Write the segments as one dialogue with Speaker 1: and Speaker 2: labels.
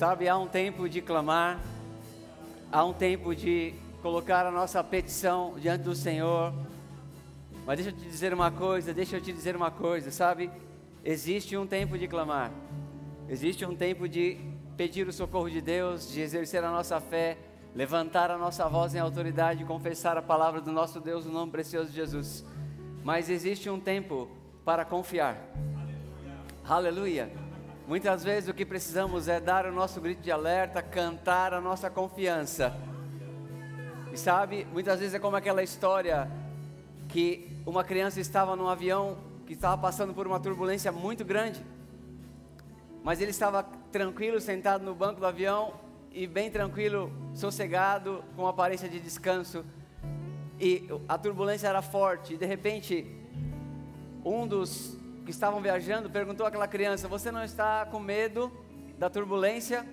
Speaker 1: Sabe, há um tempo de clamar, há um tempo de colocar a nossa petição diante do Senhor. Mas deixa eu te dizer uma coisa, deixa eu te dizer uma coisa, sabe? Existe um tempo de clamar, existe um tempo de pedir o socorro de Deus, de exercer a nossa fé, levantar a nossa voz em autoridade, confessar a palavra do nosso Deus no nome precioso de Jesus. Mas existe um tempo para confiar. Aleluia. Aleluia. Muitas vezes o que precisamos é dar o nosso grito de alerta, cantar a nossa confiança. E sabe, muitas vezes é como aquela história que uma criança estava num avião que estava passando por uma turbulência muito grande. Mas ele estava tranquilo, sentado no banco do avião e bem tranquilo, sossegado, com aparência de descanso. E a turbulência era forte, e de repente, um dos que estavam viajando perguntou àquela criança: Você não está com medo da turbulência?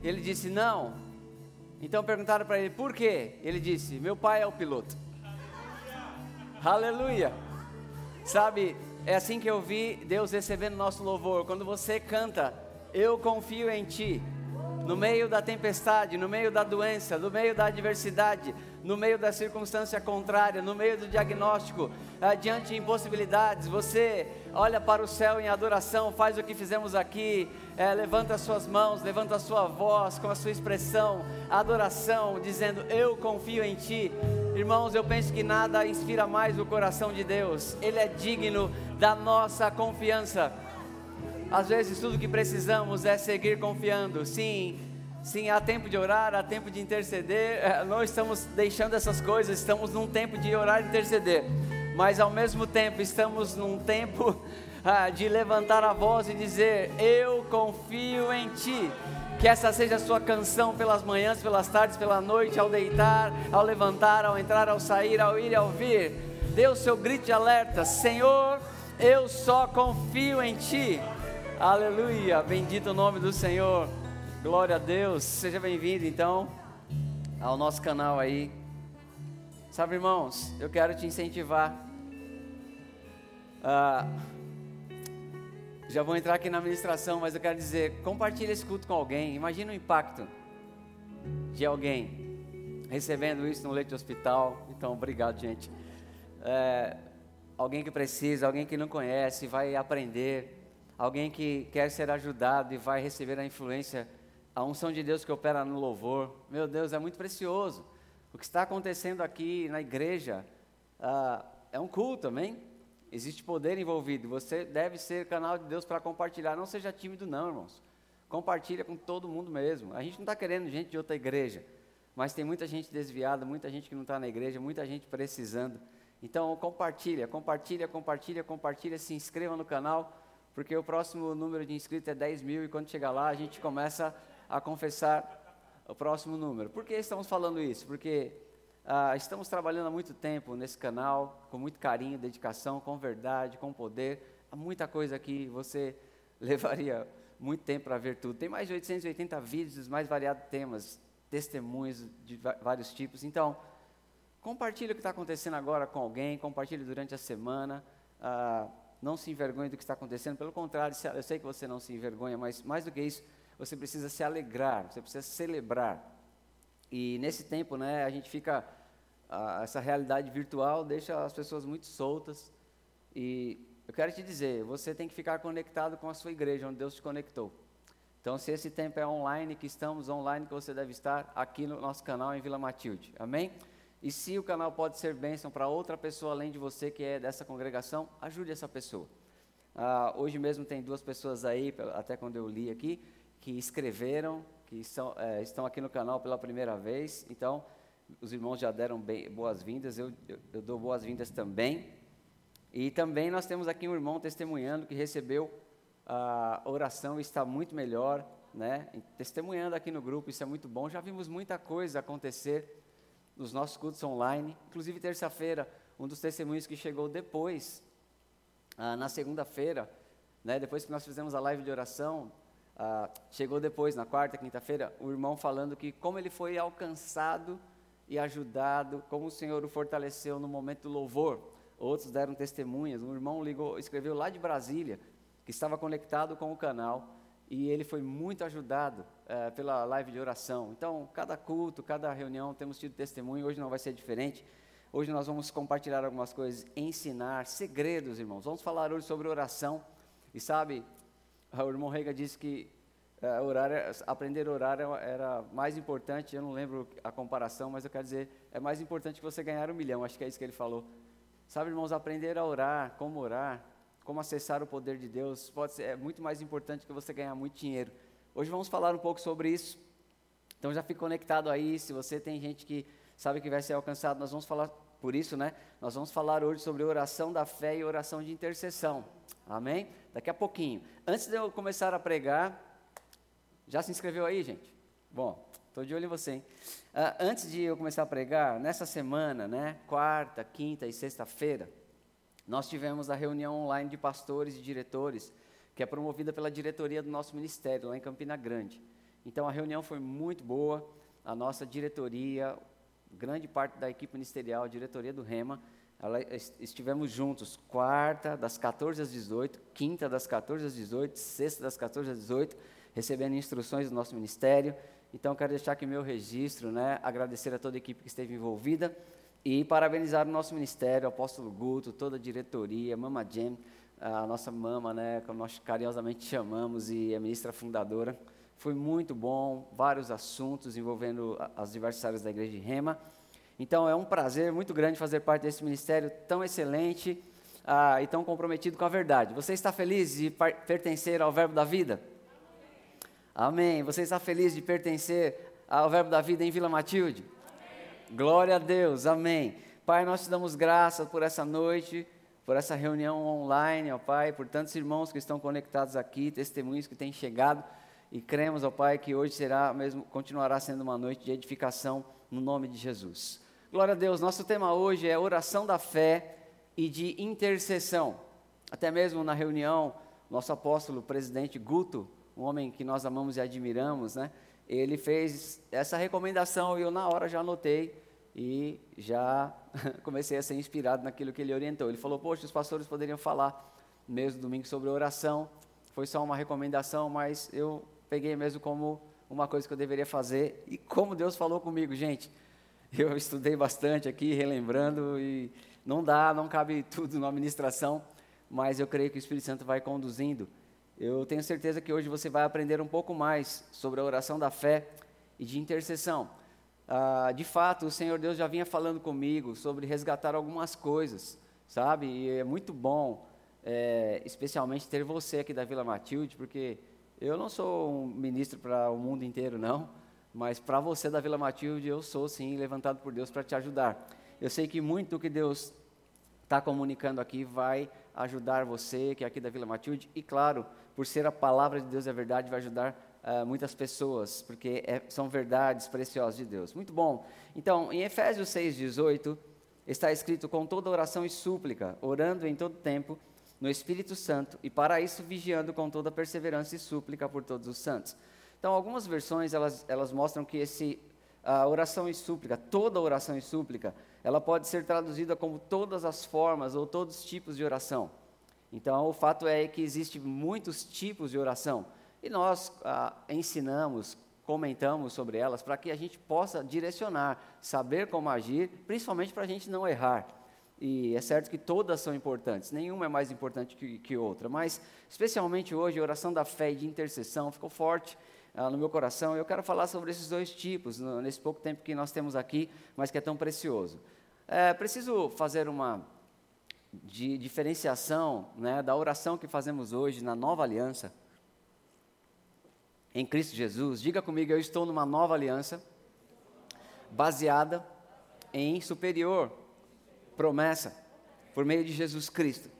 Speaker 1: Ele disse: Não. Então perguntaram para ele: Por quê? Ele disse: Meu pai é o piloto. Aleluia. Sabe, é assim que eu vi Deus recebendo nosso louvor. Quando você canta, eu confio em ti. No meio da tempestade, no meio da doença, no meio da adversidade, no meio da circunstância contrária, no meio do diagnóstico, ah, diante de impossibilidades, você olha para o céu em adoração, faz o que fizemos aqui, é, levanta suas mãos, levanta a sua voz com a sua expressão, adoração, dizendo: Eu confio em Ti. Irmãos, eu penso que nada inspira mais o coração de Deus, Ele é digno da nossa confiança. Às vezes tudo que precisamos é seguir confiando, sim, Sim, há tempo de orar, há tempo de interceder. É, não estamos deixando essas coisas, estamos num tempo de orar e interceder. Mas ao mesmo tempo, estamos num tempo ah, de levantar a voz e dizer: Eu confio em Ti. Que essa seja a sua canção pelas manhãs, pelas tardes, pela noite, ao deitar, ao levantar, ao entrar, ao sair, ao ir e ao vir. Dê o seu grito de alerta: Senhor, eu só confio em Ti. Aleluia, bendito o nome do Senhor. Glória a Deus, seja bem-vindo então ao nosso canal aí. Sabe, irmãos, eu quero te incentivar. Ah, já vou entrar aqui na administração, mas eu quero dizer: compartilhe esse culto com alguém. Imagina o impacto de alguém recebendo isso no leite de hospital. Então, obrigado, gente. É, alguém que precisa, alguém que não conhece, vai aprender. Alguém que quer ser ajudado e vai receber a influência a unção de Deus que opera no louvor. Meu Deus, é muito precioso. O que está acontecendo aqui na igreja ah, é um culto, amém? Existe poder envolvido. Você deve ser canal de Deus para compartilhar. Não seja tímido, não, irmãos. Compartilha com todo mundo mesmo. A gente não está querendo gente de outra igreja, mas tem muita gente desviada, muita gente que não está na igreja, muita gente precisando. Então compartilha, compartilha, compartilha, compartilha, se inscreva no canal, porque o próximo número de inscritos é 10 mil e quando chegar lá a gente começa a confessar o próximo número. Por que estamos falando isso? Porque ah, estamos trabalhando há muito tempo nesse canal, com muito carinho, dedicação, com verdade, com poder. Há muita coisa aqui, você levaria muito tempo para ver tudo. Tem mais de 880 vídeos dos mais variados temas, testemunhos de vários tipos. Então, compartilhe o que está acontecendo agora com alguém, compartilhe durante a semana. Ah, não se envergonhe do que está acontecendo, pelo contrário, eu sei que você não se envergonha, mas mais do que isso, você precisa se alegrar, você precisa celebrar. E nesse tempo, né, a gente fica a, essa realidade virtual deixa as pessoas muito soltas. E eu quero te dizer, você tem que ficar conectado com a sua igreja, onde Deus te conectou. Então, se esse tempo é online, que estamos online, que você deve estar aqui no nosso canal em Vila Matilde. Amém? E se o canal pode ser bênção para outra pessoa além de você que é dessa congregação, ajude essa pessoa. Ah, hoje mesmo tem duas pessoas aí, até quando eu li aqui, que escreveram, que é, estão aqui no canal pela primeira vez. Então, os irmãos já deram boas-vindas, eu, eu, eu, dou boas-vindas também. E também nós temos aqui um irmão testemunhando que recebeu a oração e está muito melhor, né? Testemunhando aqui no grupo, isso é muito bom. Já vimos muita coisa acontecer nos nossos cultos online. Inclusive, terça-feira, um dos testemunhos que chegou depois, ah, na segunda-feira, né, depois que nós fizemos a live de oração, ah, chegou depois, na quarta, quinta-feira, o irmão falando que como ele foi alcançado e ajudado, como o Senhor o fortaleceu no momento do louvor. Outros deram testemunhas. Um irmão ligou, escreveu lá de Brasília, que estava conectado com o canal, e ele foi muito ajudado uh, pela live de oração. Então, cada culto, cada reunião, temos tido testemunho, hoje não vai ser diferente. Hoje nós vamos compartilhar algumas coisas, ensinar segredos, irmãos. Vamos falar hoje sobre oração. E sabe, o irmão Rega disse que uh, orar, aprender a orar era mais importante, eu não lembro a comparação, mas eu quero dizer, é mais importante que você ganhar um milhão, acho que é isso que ele falou. Sabe, irmãos, aprender a orar, como orar, como acessar o poder de Deus, pode ser, é muito mais importante que você ganhar muito dinheiro. Hoje vamos falar um pouco sobre isso. Então já fique conectado aí, se você tem gente que sabe que vai ser alcançado, nós vamos falar por isso, né? Nós vamos falar hoje sobre oração da fé e oração de intercessão. Amém? Daqui a pouquinho. Antes de eu começar a pregar, já se inscreveu aí, gente? Bom, estou de olho em você, hein? Uh, antes de eu começar a pregar, nessa semana, né? Quarta, quinta e sexta-feira, nós tivemos a reunião online de pastores e diretores, que é promovida pela diretoria do nosso ministério, lá em Campina Grande. Então a reunião foi muito boa, a nossa diretoria, grande parte da equipe ministerial, a diretoria do REMA, ela, estivemos juntos, quarta das 14 às 18, quinta das 14 às 18, sexta das 14 às 18, recebendo instruções do nosso ministério. Então, quero deixar aqui meu registro, né, agradecer a toda a equipe que esteve envolvida e parabenizar o nosso ministério, o apóstolo Guto, toda a diretoria, Mama Jem, a nossa mama, né, como nós carinhosamente chamamos, e a ministra fundadora. Foi muito bom, vários assuntos envolvendo as diversas áreas da igreja de Rema. Então é um prazer muito grande fazer parte desse ministério tão excelente ah, e tão comprometido com a verdade. Você está feliz de pertencer ao Verbo da Vida? Amém. Você está feliz de pertencer ao Verbo da Vida em Vila Matilde? Glória a Deus, amém. Pai, nós te damos graças por essa noite, por essa reunião online, ó Pai, por tantos irmãos que estão conectados aqui, testemunhos que têm chegado, e cremos, ó Pai, que hoje será mesmo, continuará sendo uma noite de edificação no nome de Jesus. Glória a Deus, nosso tema hoje é oração da fé e de intercessão. Até mesmo na reunião, nosso apóstolo, presidente Guto, um homem que nós amamos e admiramos, né? ele fez essa recomendação e eu na hora já anotei e já comecei a ser inspirado naquilo que ele orientou. Ele falou: Poxa, os pastores poderiam falar mesmo domingo sobre oração. Foi só uma recomendação, mas eu peguei mesmo como uma coisa que eu deveria fazer. E como Deus falou comigo, gente, eu estudei bastante aqui, relembrando, e não dá, não cabe tudo na administração, mas eu creio que o Espírito Santo vai conduzindo eu tenho certeza que hoje você vai aprender um pouco mais sobre a oração da fé e de intercessão. Ah, de fato, o Senhor Deus já vinha falando comigo sobre resgatar algumas coisas, sabe? E é muito bom, é, especialmente ter você aqui da Vila Matilde, porque eu não sou um ministro para o mundo inteiro, não, mas para você da Vila Matilde eu sou sim levantado por Deus para te ajudar. Eu sei que muito do que Deus está comunicando aqui vai ajudar você, que é aqui da Vila Matilde, e claro, por ser a palavra de Deus é verdade, vai ajudar uh, muitas pessoas, porque é, são verdades preciosas de Deus. Muito bom. Então, em Efésios 6,18, está escrito: com toda oração e súplica, orando em todo tempo no Espírito Santo, e para isso vigiando com toda perseverança e súplica por todos os santos. Então, algumas versões elas, elas mostram que esse a oração e súplica, toda oração e súplica, ela pode ser traduzida como todas as formas ou todos os tipos de oração. Então, o fato é que existem muitos tipos de oração e nós ah, ensinamos, comentamos sobre elas para que a gente possa direcionar, saber como agir, principalmente para a gente não errar. E é certo que todas são importantes, nenhuma é mais importante que, que outra, mas especialmente hoje a oração da fé e de intercessão ficou forte ah, no meu coração. Eu quero falar sobre esses dois tipos, nesse pouco tempo que nós temos aqui, mas que é tão precioso. É, preciso fazer uma de diferenciação né, da oração que fazemos hoje na nova aliança em Cristo Jesus. Diga comigo, eu estou numa nova aliança baseada em superior promessa por meio de Jesus Cristo.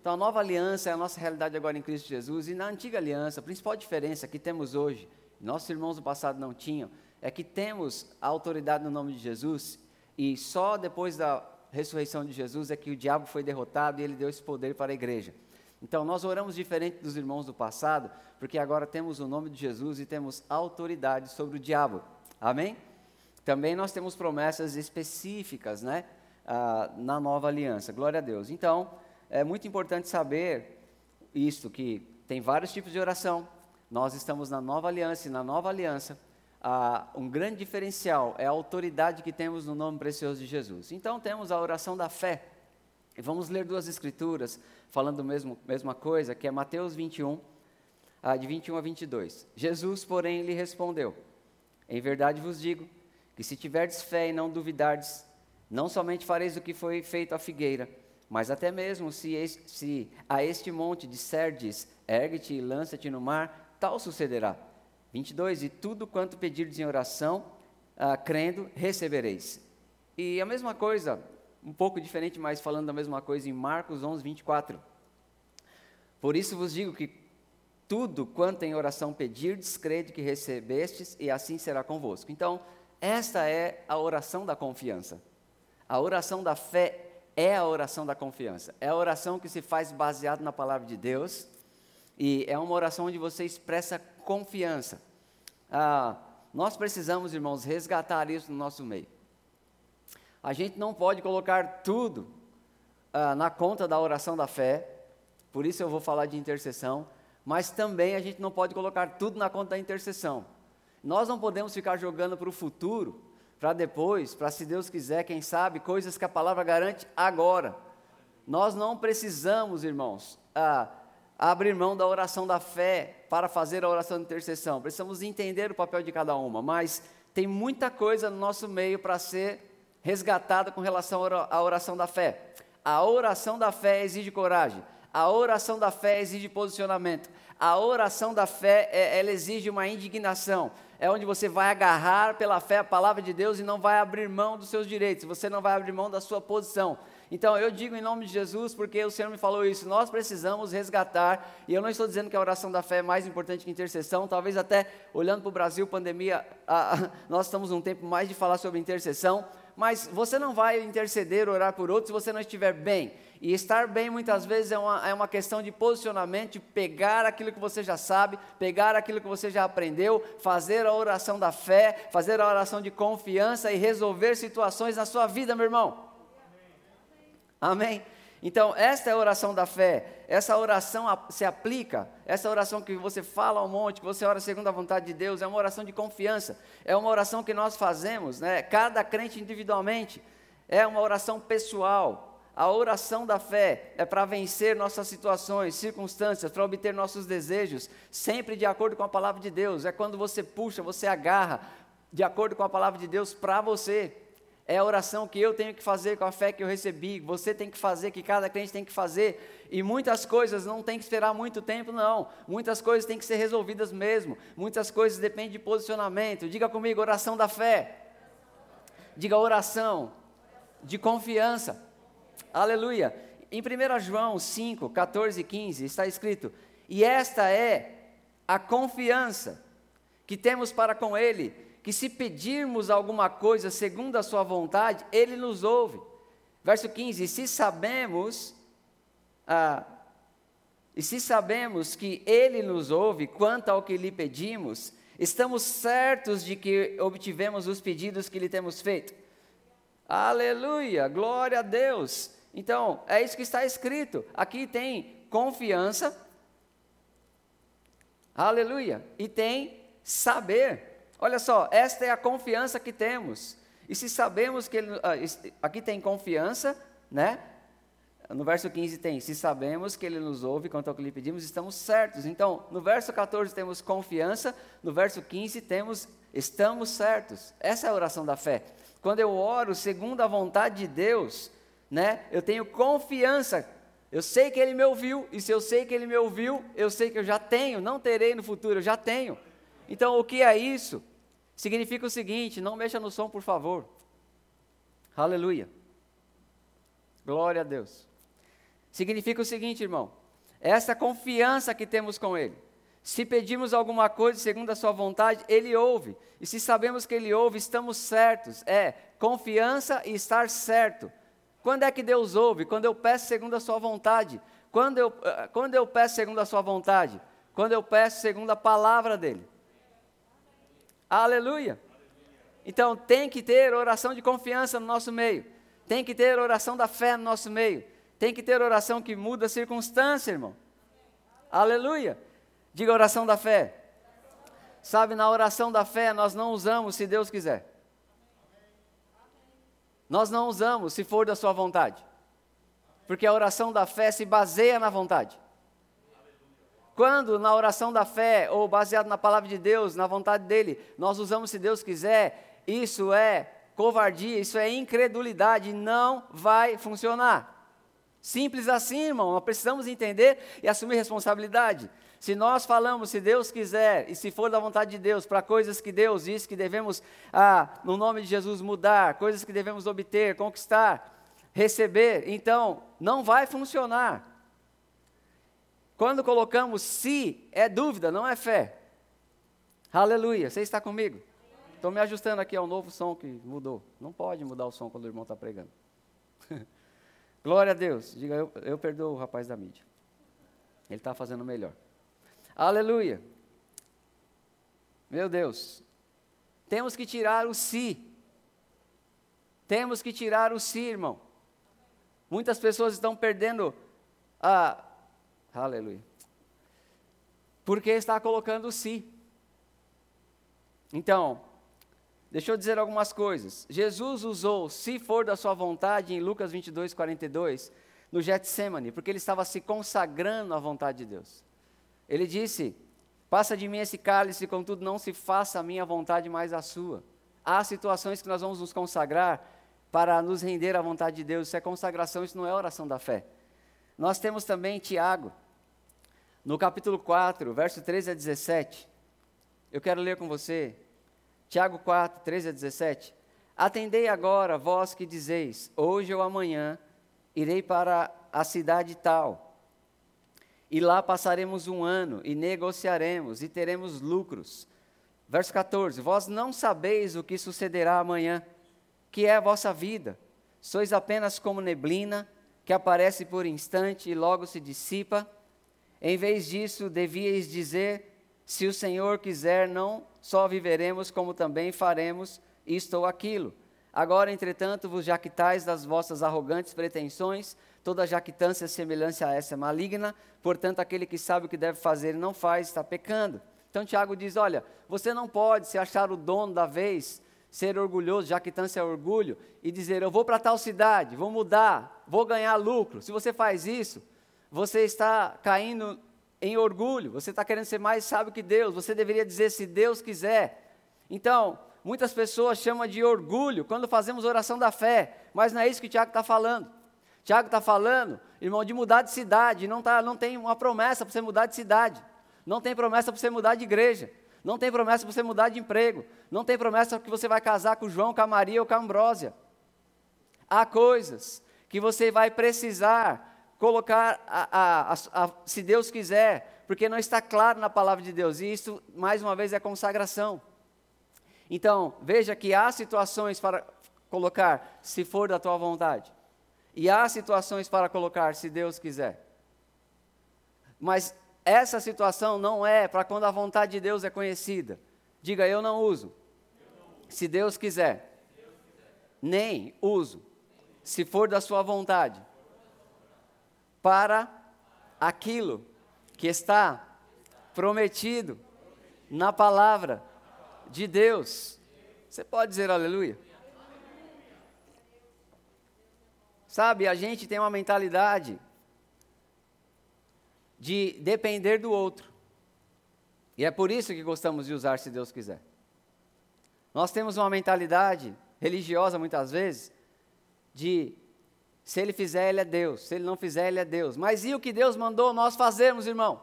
Speaker 1: Então, a nova aliança é a nossa realidade agora em Cristo Jesus, e na antiga aliança, a principal diferença que temos hoje, nossos irmãos do passado não tinham, é que temos a autoridade no nome de Jesus, e só depois da ressurreição de Jesus é que o diabo foi derrotado e ele deu esse poder para a igreja. Então, nós oramos diferente dos irmãos do passado, porque agora temos o nome de Jesus e temos autoridade sobre o diabo. Amém? Também nós temos promessas específicas, né? Ah, na nova aliança. Glória a Deus. Então, é muito importante saber isto, que tem vários tipos de oração, Nós estamos na nova aliança e na nova aliança, ah, um grande diferencial é a autoridade que temos no nome precioso de Jesus. Então temos a oração da fé. E vamos ler duas escrituras falando a mesma coisa, que é Mateus 21, ah, de 21 a 22. Jesus, porém, lhe respondeu: Em verdade vos digo que se tiverdes fé e não duvidardes, não somente fareis o que foi feito à figueira, mas até mesmo se, se a este monte disserdes, ergue-te e lança-te no mar, tal sucederá. 22, e tudo quanto pedirdes em oração, ah, crendo, recebereis. E a mesma coisa, um pouco diferente, mas falando da mesma coisa em Marcos 11, 24. Por isso vos digo que tudo quanto em oração pedirdes, crede que recebestes, e assim será convosco. Então, esta é a oração da confiança. A oração da fé é a oração da confiança. É a oração que se faz baseado na palavra de Deus, e é uma oração onde você expressa confiança. Ah, nós precisamos, irmãos, resgatar isso no nosso meio. A gente não pode colocar tudo ah, na conta da oração da fé, por isso eu vou falar de intercessão, mas também a gente não pode colocar tudo na conta da intercessão. Nós não podemos ficar jogando para o futuro, para depois, para se Deus quiser, quem sabe, coisas que a palavra garante agora. Nós não precisamos, irmãos, ah, abrir mão da oração da fé para fazer a oração de intercessão. Precisamos entender o papel de cada uma, mas tem muita coisa no nosso meio para ser resgatada com relação à oração da fé. A oração da fé exige coragem. A oração da fé exige posicionamento. A oração da fé, é, ela exige uma indignação. É onde você vai agarrar pela fé a palavra de Deus e não vai abrir mão dos seus direitos. Você não vai abrir mão da sua posição. Então eu digo em nome de Jesus, porque o Senhor me falou isso, nós precisamos resgatar, e eu não estou dizendo que a oração da fé é mais importante que intercessão, talvez até olhando para o Brasil, pandemia, a, a, nós estamos num tempo mais de falar sobre intercessão, mas você não vai interceder, orar por outros se você não estiver bem. E estar bem muitas vezes é uma, é uma questão de posicionamento, de pegar aquilo que você já sabe, pegar aquilo que você já aprendeu, fazer a oração da fé, fazer a oração de confiança e resolver situações na sua vida, meu irmão. Amém? Então, esta é a oração da fé. Essa oração se aplica, essa oração que você fala ao monte, que você ora segundo a vontade de Deus, é uma oração de confiança. É uma oração que nós fazemos, né? Cada crente individualmente. É uma oração pessoal. A oração da fé é para vencer nossas situações, circunstâncias, para obter nossos desejos, sempre de acordo com a palavra de Deus. É quando você puxa, você agarra, de acordo com a palavra de Deus para você é a oração que eu tenho que fazer com a fé que eu recebi, você tem que fazer, que cada crente tem que fazer. E muitas coisas não tem que esperar muito tempo, não. Muitas coisas têm que ser resolvidas mesmo. Muitas coisas dependem de posicionamento. Diga comigo, oração da fé. Diga oração de confiança. Aleluia. Em 1 João 5, 14 e 15 está escrito: E esta é a confiança que temos para com Ele que se pedirmos alguma coisa segundo a sua vontade, ele nos ouve. Verso 15: E se sabemos, ah, e se sabemos que ele nos ouve quanto ao que lhe pedimos, estamos certos de que obtivemos os pedidos que lhe temos feito. Aleluia, glória a Deus. Então, é isso que está escrito. Aqui tem confiança, aleluia, e tem saber. Olha só, esta é a confiança que temos. E se sabemos que ele, ah, aqui tem confiança, né? No verso 15 tem, se sabemos que ele nos ouve quanto ao que lhe pedimos, estamos certos. Então, no verso 14 temos confiança, no verso 15 temos estamos certos. Essa é a oração da fé. Quando eu oro segundo a vontade de Deus, né? Eu tenho confiança. Eu sei que ele me ouviu, e se eu sei que ele me ouviu, eu sei que eu já tenho, não terei no futuro, eu já tenho. Então, o que é isso? Significa o seguinte: não mexa no som, por favor. Aleluia. Glória a Deus. Significa o seguinte, irmão: essa confiança que temos com Ele. Se pedimos alguma coisa segundo a Sua vontade, Ele ouve. E se sabemos que Ele ouve, estamos certos. É confiança e estar certo. Quando é que Deus ouve? Quando eu peço segundo a Sua vontade. Quando eu, eh, quando eu peço segundo a Sua vontade? Quando eu peço segundo a palavra dEle. Aleluia. Então tem que ter oração de confiança no nosso meio. Tem que ter oração da fé no nosso meio. Tem que ter oração que muda a circunstância, irmão. Aleluia. Diga oração da fé. Sabe, na oração da fé nós não usamos se Deus quiser. Nós não usamos se for da sua vontade. Porque a oração da fé se baseia na vontade. Quando na oração da fé, ou baseado na palavra de Deus, na vontade dele, nós usamos se Deus quiser, isso é covardia, isso é incredulidade, não vai funcionar. Simples assim, irmão, nós precisamos entender e assumir responsabilidade. Se nós falamos, se Deus quiser, e se for da vontade de Deus, para coisas que Deus disse que devemos, ah, no nome de Jesus, mudar, coisas que devemos obter, conquistar, receber, então não vai funcionar. Quando colocamos se, é dúvida, não é fé. Aleluia, você está comigo? Estou me ajustando aqui ao novo som que mudou. Não pode mudar o som quando o irmão está pregando. Glória a Deus. Diga, eu, eu perdoo o rapaz da mídia. Ele está fazendo melhor. Aleluia. Meu Deus. Temos que tirar o si. Temos que tirar o si, irmão. Muitas pessoas estão perdendo a. Aleluia. Porque está colocando si. Então, deixa eu dizer algumas coisas. Jesus usou, se for da sua vontade, em Lucas 22, 42, no Getsemane, porque ele estava se consagrando à vontade de Deus. Ele disse: Passa de mim esse cálice, contudo não se faça a minha vontade, mas a sua. Há situações que nós vamos nos consagrar para nos render à vontade de Deus. Isso é consagração, isso não é oração da fé. Nós temos também Tiago, no capítulo 4, verso 13 a 17. Eu quero ler com você. Tiago 4, 13 a 17. Atendei agora, vós que dizeis: Hoje ou amanhã irei para a cidade tal e lá passaremos um ano e negociaremos e teremos lucros. Verso 14: Vós não sabeis o que sucederá amanhã, que é a vossa vida. Sois apenas como neblina, que aparece por instante e logo se dissipa. Em vez disso, devíeis dizer: Se o Senhor quiser, não só viveremos, como também faremos isto ou aquilo. Agora, entretanto, vos jactais das vossas arrogantes pretensões, Toda jactância semelhante a essa é maligna, portanto, aquele que sabe o que deve fazer e não faz, está pecando. Então, Tiago diz: olha, você não pode se achar o dono da vez, ser orgulhoso, jactância é orgulho, e dizer: eu vou para tal cidade, vou mudar, vou ganhar lucro. Se você faz isso, você está caindo em orgulho, você está querendo ser mais sábio que Deus, você deveria dizer: se Deus quiser. Então, muitas pessoas chamam de orgulho quando fazemos oração da fé, mas não é isso que o Tiago está falando. Tiago está falando, irmão, de mudar de cidade. Não, tá, não tem uma promessa para você mudar de cidade. Não tem promessa para você mudar de igreja. Não tem promessa para você mudar de emprego. Não tem promessa que você vai casar com João, com a Maria ou com a Ambrósia. Há coisas que você vai precisar colocar, a, a, a, se Deus quiser, porque não está claro na palavra de Deus. E isso, mais uma vez, é consagração. Então, veja que há situações para colocar, se for da tua vontade. E há situações para colocar, se Deus quiser. Mas essa situação não é para quando a vontade de Deus é conhecida. Diga, eu não uso. Se Deus quiser. Nem uso. Se for da sua vontade. Para aquilo que está prometido na palavra de Deus. Você pode dizer aleluia? Sabe, a gente tem uma mentalidade de depender do outro. E é por isso que gostamos de usar se Deus quiser. Nós temos uma mentalidade religiosa muitas vezes de se ele fizer, ele é Deus, se ele não fizer, ele é Deus. Mas e o que Deus mandou nós fazermos, irmão?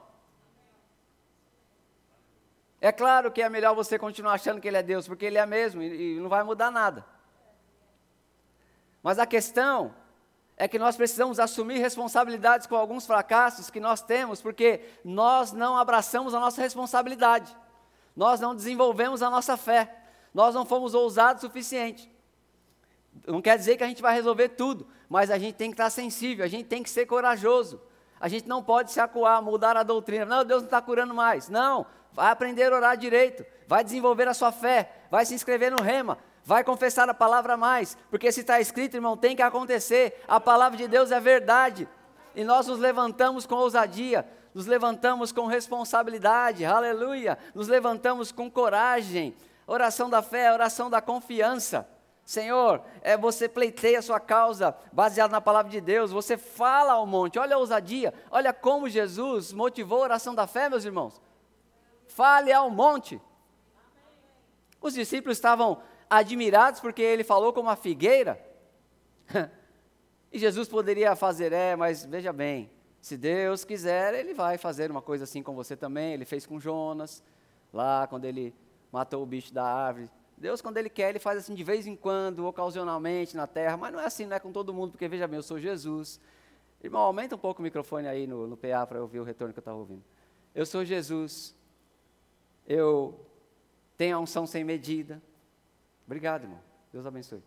Speaker 1: É claro que é melhor você continuar achando que ele é Deus, porque ele é mesmo e, e não vai mudar nada. Mas a questão é que nós precisamos assumir responsabilidades com alguns fracassos que nós temos, porque nós não abraçamos a nossa responsabilidade, nós não desenvolvemos a nossa fé, nós não fomos ousados o suficiente. Não quer dizer que a gente vai resolver tudo, mas a gente tem que estar sensível, a gente tem que ser corajoso. A gente não pode se acuar, mudar a doutrina. Não, Deus não está curando mais. Não, vai aprender a orar direito, vai desenvolver a sua fé, vai se inscrever no rema, Vai confessar a palavra mais, porque se está escrito, irmão, tem que acontecer. A palavra de Deus é verdade. E nós nos levantamos com ousadia, nos levantamos com responsabilidade, aleluia, nos levantamos com coragem. Oração da fé, oração da confiança. Senhor, é, você pleiteia a sua causa baseado na palavra de Deus, você fala ao monte, olha a ousadia, olha como Jesus motivou a oração da fé, meus irmãos. Fale ao monte. Os discípulos estavam admirados porque ele falou como a figueira. e Jesus poderia fazer, é, mas veja bem, se Deus quiser, ele vai fazer uma coisa assim com você também. Ele fez com Jonas, lá quando ele matou o bicho da árvore. Deus, quando Ele quer, Ele faz assim de vez em quando, ocasionalmente na terra, mas não é assim, não é com todo mundo, porque veja bem, eu sou Jesus. Irmão, aumenta um pouco o microfone aí no, no PA para eu ouvir o retorno que eu estava ouvindo. Eu sou Jesus. Eu tenho a unção sem medida. Obrigado, irmão. Deus abençoe.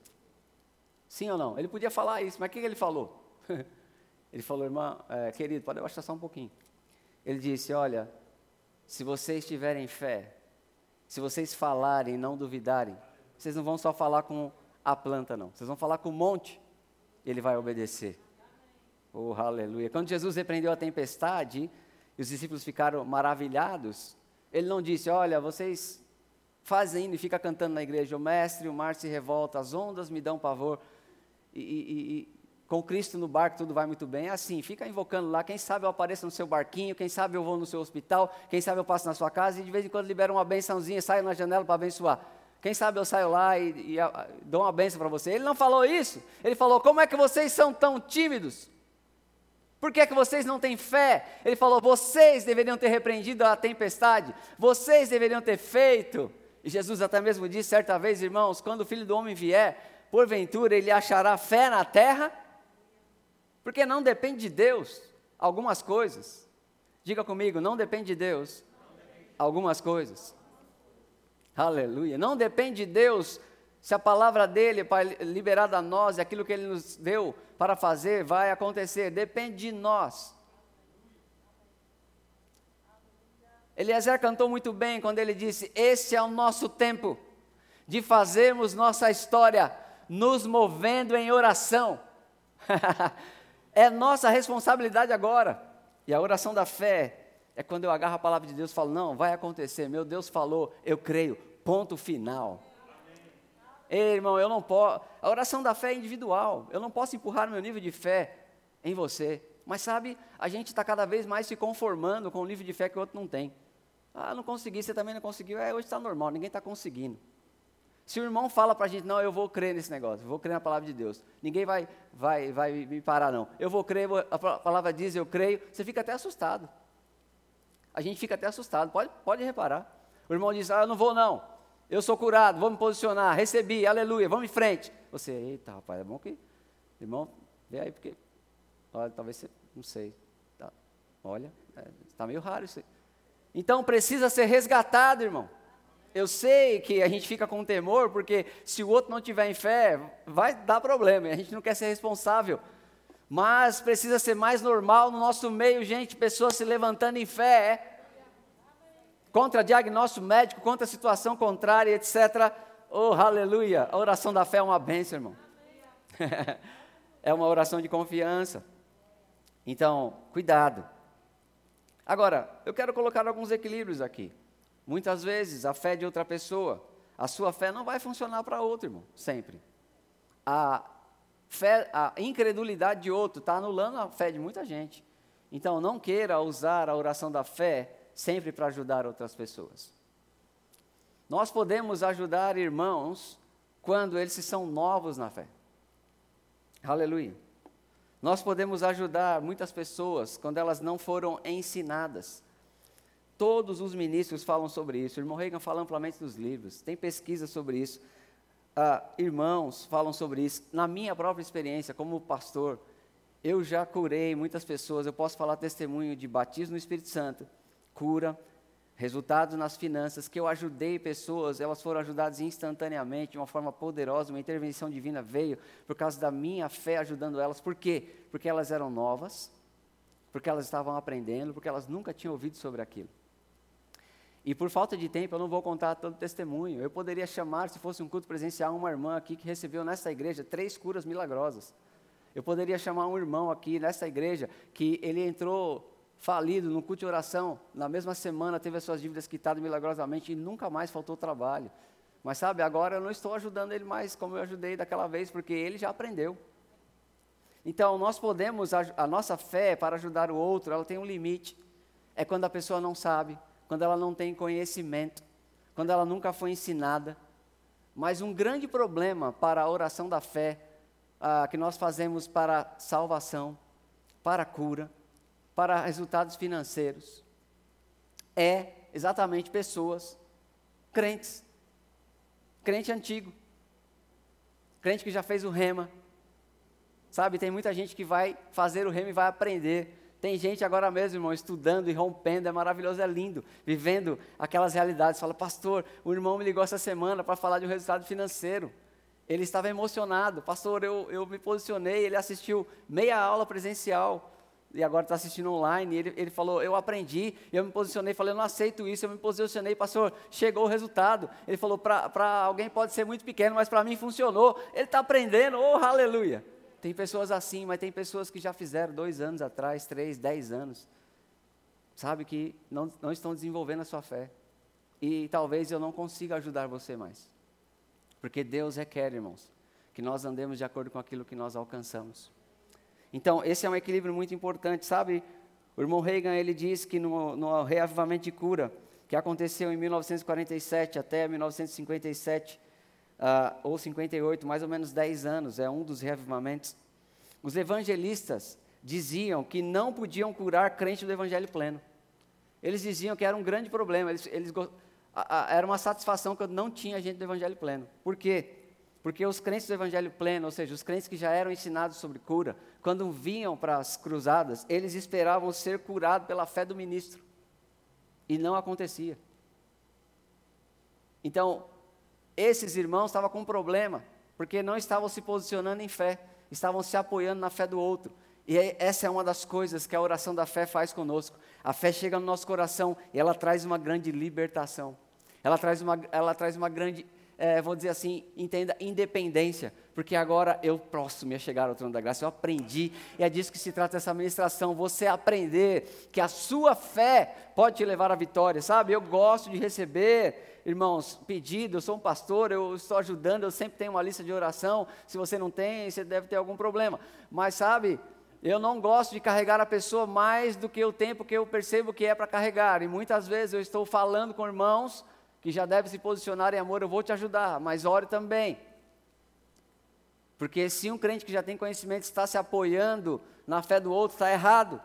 Speaker 1: Sim ou não? Ele podia falar isso, mas o que ele falou? ele falou, irmão, é, querido, pode abaixar só um pouquinho. Ele disse: Olha, se vocês tiverem fé, se vocês falarem não duvidarem, vocês não vão só falar com a planta, não. Vocês vão falar com o monte, ele vai obedecer. Oh, aleluia. Quando Jesus repreendeu a tempestade, e os discípulos ficaram maravilhados, ele não disse, olha, vocês fazem e fica cantando na igreja, o mestre, o mar se revolta, as ondas me dão pavor. E, e, e, com Cristo no barco tudo vai muito bem. É assim, fica invocando lá. Quem sabe eu apareço no seu barquinho, quem sabe eu vou no seu hospital, quem sabe eu passo na sua casa e de vez em quando libero uma bençãozinha, saio na janela para abençoar. Quem sabe eu saio lá e, e, e dou uma benção para você. Ele não falou isso. Ele falou: como é que vocês são tão tímidos? Por que, é que vocês não têm fé? Ele falou: vocês deveriam ter repreendido a tempestade, vocês deveriam ter feito. E Jesus até mesmo disse certa vez, irmãos: quando o filho do homem vier, porventura ele achará fé na terra? Porque não depende de Deus algumas coisas. Diga comigo, não depende de Deus algumas coisas. Aleluia. Não depende de Deus se a palavra dele para liberar a nós aquilo que ele nos deu para fazer vai acontecer. Depende de nós. Eliezer cantou muito bem quando ele disse: Esse é o nosso tempo de fazermos nossa história, nos movendo em oração. É nossa responsabilidade agora. E a oração da fé é quando eu agarro a palavra de Deus e falo: Não, vai acontecer. Meu Deus falou, eu creio. Ponto final. Ei, irmão, eu não posso. A oração da fé é individual. Eu não posso empurrar meu nível de fé em você. Mas sabe, a gente está cada vez mais se conformando com o nível de fé que o outro não tem. Ah, não consegui, você também não conseguiu. É, hoje está normal, ninguém está conseguindo. Se o irmão fala para a gente, não, eu vou crer nesse negócio, vou crer na palavra de Deus, ninguém vai, vai, vai me parar, não. Eu vou crer, a palavra diz, eu creio, você fica até assustado. A gente fica até assustado, pode, pode reparar. O irmão diz, ah, eu não vou não, eu sou curado, vou me posicionar, recebi, aleluia, vamos em frente. Você, eita rapaz, é bom que, irmão, vê aí, porque, olha, talvez você, não sei, tá, olha, está é, meio raro isso aí. Então precisa ser resgatado, irmão. Eu sei que a gente fica com temor, porque se o outro não tiver em fé, vai dar problema, a gente não quer ser responsável. Mas precisa ser mais normal no nosso meio, gente, pessoas se levantando em fé, contra diagnóstico médico, contra situação contrária, etc. Oh, aleluia! A oração da fé é uma bênção, irmão. é uma oração de confiança. Então, cuidado. Agora, eu quero colocar alguns equilíbrios aqui. Muitas vezes a fé de outra pessoa, a sua fé não vai funcionar para outro, irmão, sempre. A fé, a incredulidade de outro está anulando a fé de muita gente. Então não queira usar a oração da fé sempre para ajudar outras pessoas. Nós podemos ajudar irmãos quando eles são novos na fé. Aleluia. Nós podemos ajudar muitas pessoas quando elas não foram ensinadas. Todos os ministros falam sobre isso. O irmão Reagan fala amplamente nos livros. Tem pesquisa sobre isso. Ah, irmãos falam sobre isso. Na minha própria experiência como pastor, eu já curei muitas pessoas. Eu posso falar testemunho de batismo no Espírito Santo, cura, resultados nas finanças, que eu ajudei pessoas, elas foram ajudadas instantaneamente, de uma forma poderosa, uma intervenção divina veio por causa da minha fé ajudando elas. Por quê? Porque elas eram novas, porque elas estavam aprendendo, porque elas nunca tinham ouvido sobre aquilo. E por falta de tempo, eu não vou contar todo o testemunho. Eu poderia chamar, se fosse um culto presencial, uma irmã aqui que recebeu nessa igreja três curas milagrosas. Eu poderia chamar um irmão aqui nessa igreja que ele entrou falido no culto de oração, na mesma semana teve as suas dívidas quitadas milagrosamente e nunca mais faltou trabalho. Mas sabe, agora eu não estou ajudando ele mais como eu ajudei daquela vez, porque ele já aprendeu. Então, nós podemos, a, a nossa fé para ajudar o outro, ela tem um limite. É quando a pessoa não sabe, quando ela não tem conhecimento, quando ela nunca foi ensinada. Mas um grande problema para a oração da fé, ah, que nós fazemos para salvação, para cura, para resultados financeiros, é exatamente pessoas crentes, crente antigo, crente que já fez o rema, sabe? Tem muita gente que vai fazer o rema e vai aprender. Tem gente agora mesmo, irmão, estudando e rompendo, é maravilhoso, é lindo, vivendo aquelas realidades. Fala, pastor, o irmão me ligou essa semana para falar de um resultado financeiro. Ele estava emocionado, pastor, eu, eu me posicionei, ele assistiu meia aula presencial e agora está assistindo online. ele, ele falou: Eu aprendi, eu me posicionei. Falei: Eu não aceito isso. Eu me posicionei, pastor. Chegou o resultado. Ele falou: Para alguém pode ser muito pequeno, mas para mim funcionou. Ele está aprendendo, oh aleluia. Tem pessoas assim, mas tem pessoas que já fizeram dois anos atrás, três, dez anos. Sabe que não, não estão desenvolvendo a sua fé. E talvez eu não consiga ajudar você mais. Porque Deus requer, irmãos, que nós andemos de acordo com aquilo que nós alcançamos. Então, esse é um equilíbrio muito importante, sabe? O irmão Reagan, ele diz que no, no reavivamento de cura, que aconteceu em 1947 até 1957, uh, ah, ou 58, mais ou menos 10 anos, é um dos reavivamentos, os evangelistas diziam que não podiam curar crente do evangelho pleno. Eles diziam que era um grande problema, eles, eles, a, a, era uma satisfação que eu não tinha gente do evangelho pleno. Por quê? Porque os crentes do evangelho pleno, ou seja, os crentes que já eram ensinados sobre cura, quando vinham para as cruzadas, eles esperavam ser curados pela fé do ministro. E não acontecia. Então, esses irmãos estavam com um problema, porque não estavam se posicionando em fé, estavam se apoiando na fé do outro. E essa é uma das coisas que a oração da fé faz conosco. A fé chega no nosso coração e ela traz uma grande libertação. Ela traz uma, ela traz uma grande é, vou dizer assim, entenda, independência, porque agora eu posso me chegar ao trono da graça, eu aprendi, e é disso que se trata essa ministração, você aprender que a sua fé pode te levar à vitória, sabe? Eu gosto de receber, irmãos, pedido, eu sou um pastor, eu estou ajudando, eu sempre tenho uma lista de oração, se você não tem, você deve ter algum problema, mas sabe, eu não gosto de carregar a pessoa mais do que o tempo que eu percebo que é para carregar, e muitas vezes eu estou falando com irmãos, que já deve se posicionar em amor, eu vou te ajudar, mas ore também. Porque se um crente que já tem conhecimento está se apoiando na fé do outro, está errado.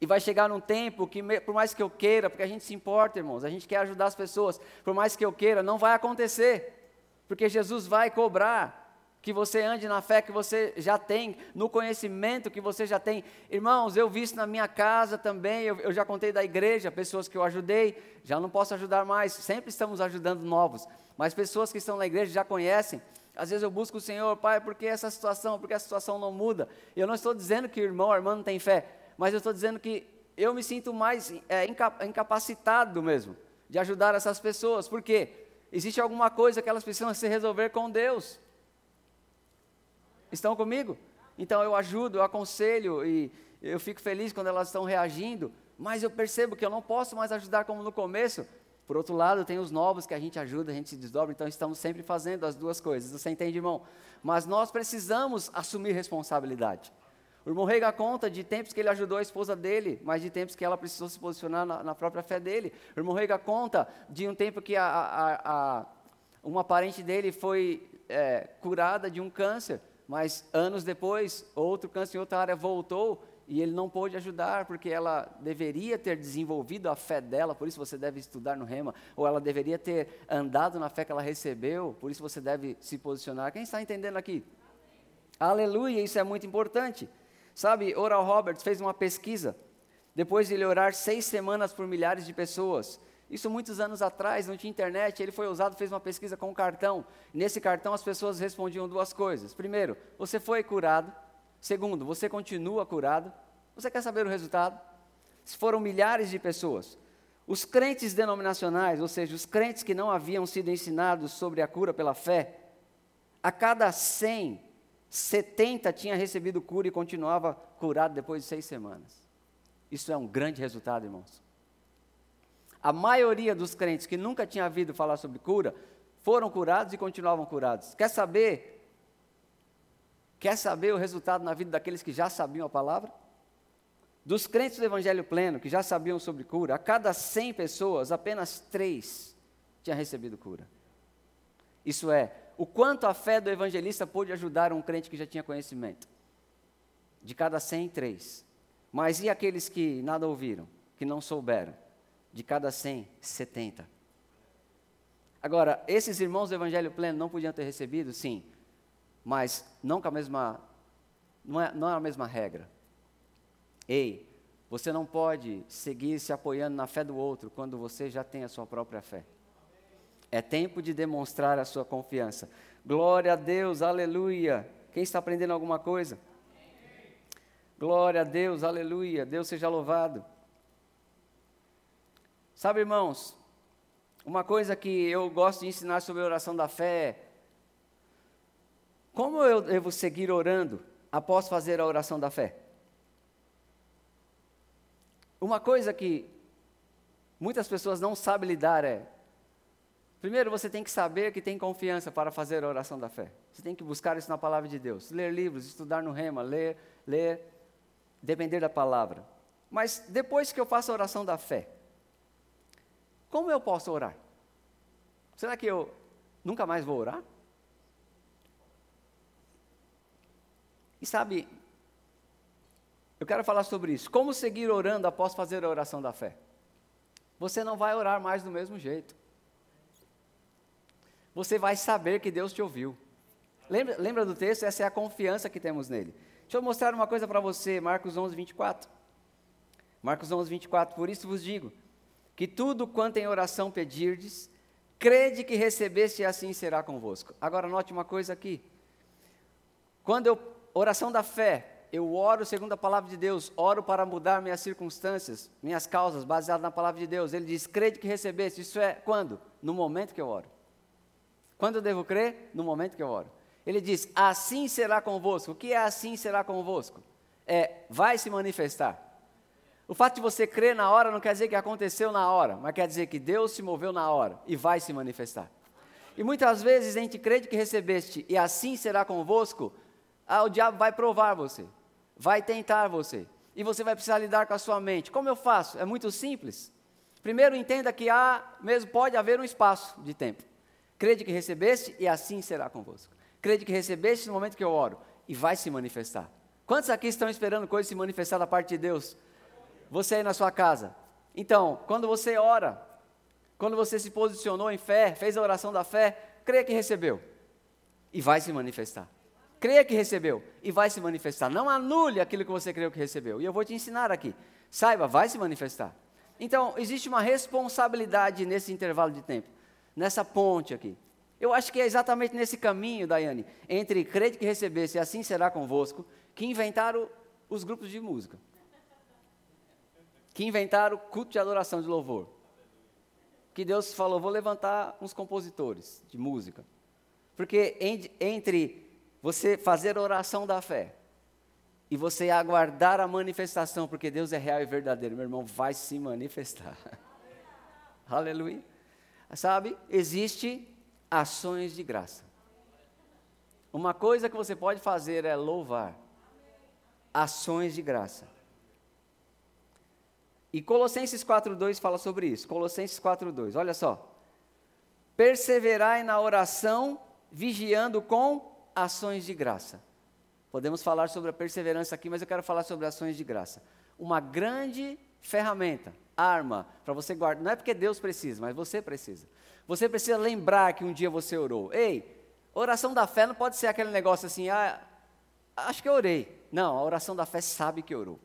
Speaker 1: E vai chegar num tempo que, por mais que eu queira, porque a gente se importa, irmãos, a gente quer ajudar as pessoas, por mais que eu queira, não vai acontecer. Porque Jesus vai cobrar que você ande na fé que você já tem, no conhecimento que você já tem. Irmãos, eu vi isso na minha casa também, eu, eu, já contei da igreja, pessoas que eu ajudei, já não posso ajudar mais, sempre estamos ajudando novos, mas pessoas que estão na igreja já conhecem. Às vezes eu busco o Senhor, Pai, por que essa situação, porque a situação não muda? Eu não estou dizendo que o irmão ou irmã não tem fé, mas eu estou dizendo que eu me sinto mais é, incapacitado mesmo de ajudar essas pessoas, porque existe alguma coisa que elas precisam se resolver com Deus. Estão comigo? Então eu ajudo, eu aconselho e eu fico feliz quando elas estão reagindo, mas eu percebo que eu não posso mais ajudar como no começo. Por outro lado, tem os novos que a gente ajuda, a gente se desdobra, então estamos sempre fazendo as duas coisas. Você entende, irmão? Mas nós precisamos assumir responsabilidade. O irmão Rega conta de tempos que ele ajudou a esposa dele, mas de tempos que ela precisou se posicionar na, na própria fé dele. O irmão Rega conta de um tempo que a, a, a, uma parente dele foi é, curada de um câncer. Mas anos depois, outro câncer em outra área voltou e ele não pôde ajudar porque ela deveria ter desenvolvido a fé dela, por isso você deve estudar no rema, ou ela deveria ter andado na fé que ela recebeu, por isso você deve se posicionar. Quem está entendendo aqui? Aleluia, isso é muito importante. Sabe, Oral Roberts fez uma pesquisa, depois de ele orar seis semanas por milhares de pessoas, isso muitos anos atrás, não tinha internet, ele foi usado, fez uma pesquisa com um cartão. Nesse cartão as pessoas respondiam duas coisas. Primeiro, você foi curado. Segundo, você continua curado. Você quer saber o resultado? Foram milhares de pessoas. Os crentes denominacionais, ou seja, os crentes que não haviam sido ensinados sobre a cura pela fé, a cada 100, 70 tinha recebido cura e continuava curado depois de seis semanas. Isso é um grande resultado, irmãos. A maioria dos crentes que nunca tinha ouvido falar sobre cura foram curados e continuavam curados. Quer saber? Quer saber o resultado na vida daqueles que já sabiam a palavra? Dos crentes do Evangelho pleno, que já sabiam sobre cura, a cada 100 pessoas, apenas três tinham recebido cura. Isso é, o quanto a fé do evangelista pôde ajudar um crente que já tinha conhecimento. De cada 100, três. Mas e aqueles que nada ouviram, que não souberam? De cada 100, 70. Agora, esses irmãos do Evangelho Pleno não podiam ter recebido? Sim. Mas não com a mesma. Não é, não é a mesma regra. Ei, você não pode seguir se apoiando na fé do outro quando você já tem a sua própria fé. É tempo de demonstrar a sua confiança. Glória a Deus, aleluia. Quem está aprendendo alguma coisa? Glória a Deus, aleluia. Deus seja louvado. Sabe, irmãos, uma coisa que eu gosto de ensinar sobre a oração da fé é como eu devo seguir orando após fazer a oração da fé? Uma coisa que muitas pessoas não sabem lidar é Primeiro, você tem que saber que tem confiança para fazer a oração da fé. Você tem que buscar isso na palavra de Deus. Ler livros, estudar no rema, ler, ler, depender da palavra. Mas depois que eu faço a oração da fé, como eu posso orar? Será que eu nunca mais vou orar? E sabe, eu quero falar sobre isso. Como seguir orando após fazer a oração da fé? Você não vai orar mais do mesmo jeito você vai saber que Deus te ouviu. Lembra, lembra do texto? Essa é a confiança que temos nele. Deixa eu mostrar uma coisa para você, Marcos 11, 24. Marcos 11, 24. Por isso vos digo, que tudo quanto em oração pedirdes, crede que recebeste e assim será convosco. Agora note uma coisa aqui. Quando eu, oração da fé, eu oro segundo a palavra de Deus, oro para mudar minhas circunstâncias, minhas causas, baseado na palavra de Deus. Ele diz, crede que recebeste. Isso é quando? No momento que eu oro. Quando eu devo crer? No momento que eu oro. Ele diz: Assim será convosco. O que é assim será convosco? É, vai se manifestar. O fato de você crer na hora não quer dizer que aconteceu na hora, mas quer dizer que Deus se moveu na hora e vai se manifestar. E muitas vezes a gente crê que recebeste e assim será convosco, ah, o diabo vai provar você, vai tentar você, e você vai precisar lidar com a sua mente. Como eu faço? É muito simples. Primeiro entenda que há, mesmo pode haver um espaço de tempo. Crede que recebeste e assim será convosco. Crede que recebeste no momento que eu oro e vai se manifestar. Quantos aqui estão esperando coisa se manifestar da parte de Deus? Você aí na sua casa. Então, quando você ora, quando você se posicionou em fé, fez a oração da fé, creia que recebeu e vai se manifestar. Creia que recebeu e vai se manifestar. Não anule aquilo que você creu que recebeu. E eu vou te ensinar aqui. Saiba, vai se manifestar. Então, existe uma responsabilidade nesse intervalo de tempo nessa ponte aqui. Eu acho que é exatamente nesse caminho, Daiane, entre crede que recebesse e assim será convosco, que inventaram os grupos de música. Que inventaram o culto de adoração de louvor. Que Deus falou, vou levantar uns compositores de música. Porque entre você fazer a oração da fé e você aguardar a manifestação, porque Deus é real e verdadeiro, meu irmão, vai se manifestar. Aleluia. Sabe, existe ações de graça. Uma coisa que você pode fazer é louvar. Ações de graça. E Colossenses 4:2 fala sobre isso. Colossenses 4:2. Olha só. Perseverai na oração, vigiando com ações de graça. Podemos falar sobre a perseverança aqui, mas eu quero falar sobre ações de graça. Uma grande ferramenta arma para você guardar. Não é porque Deus precisa, mas você precisa. Você precisa lembrar que um dia você orou. Ei, oração da fé não pode ser aquele negócio assim, ah, acho que eu orei. Não, a oração da fé sabe que orou.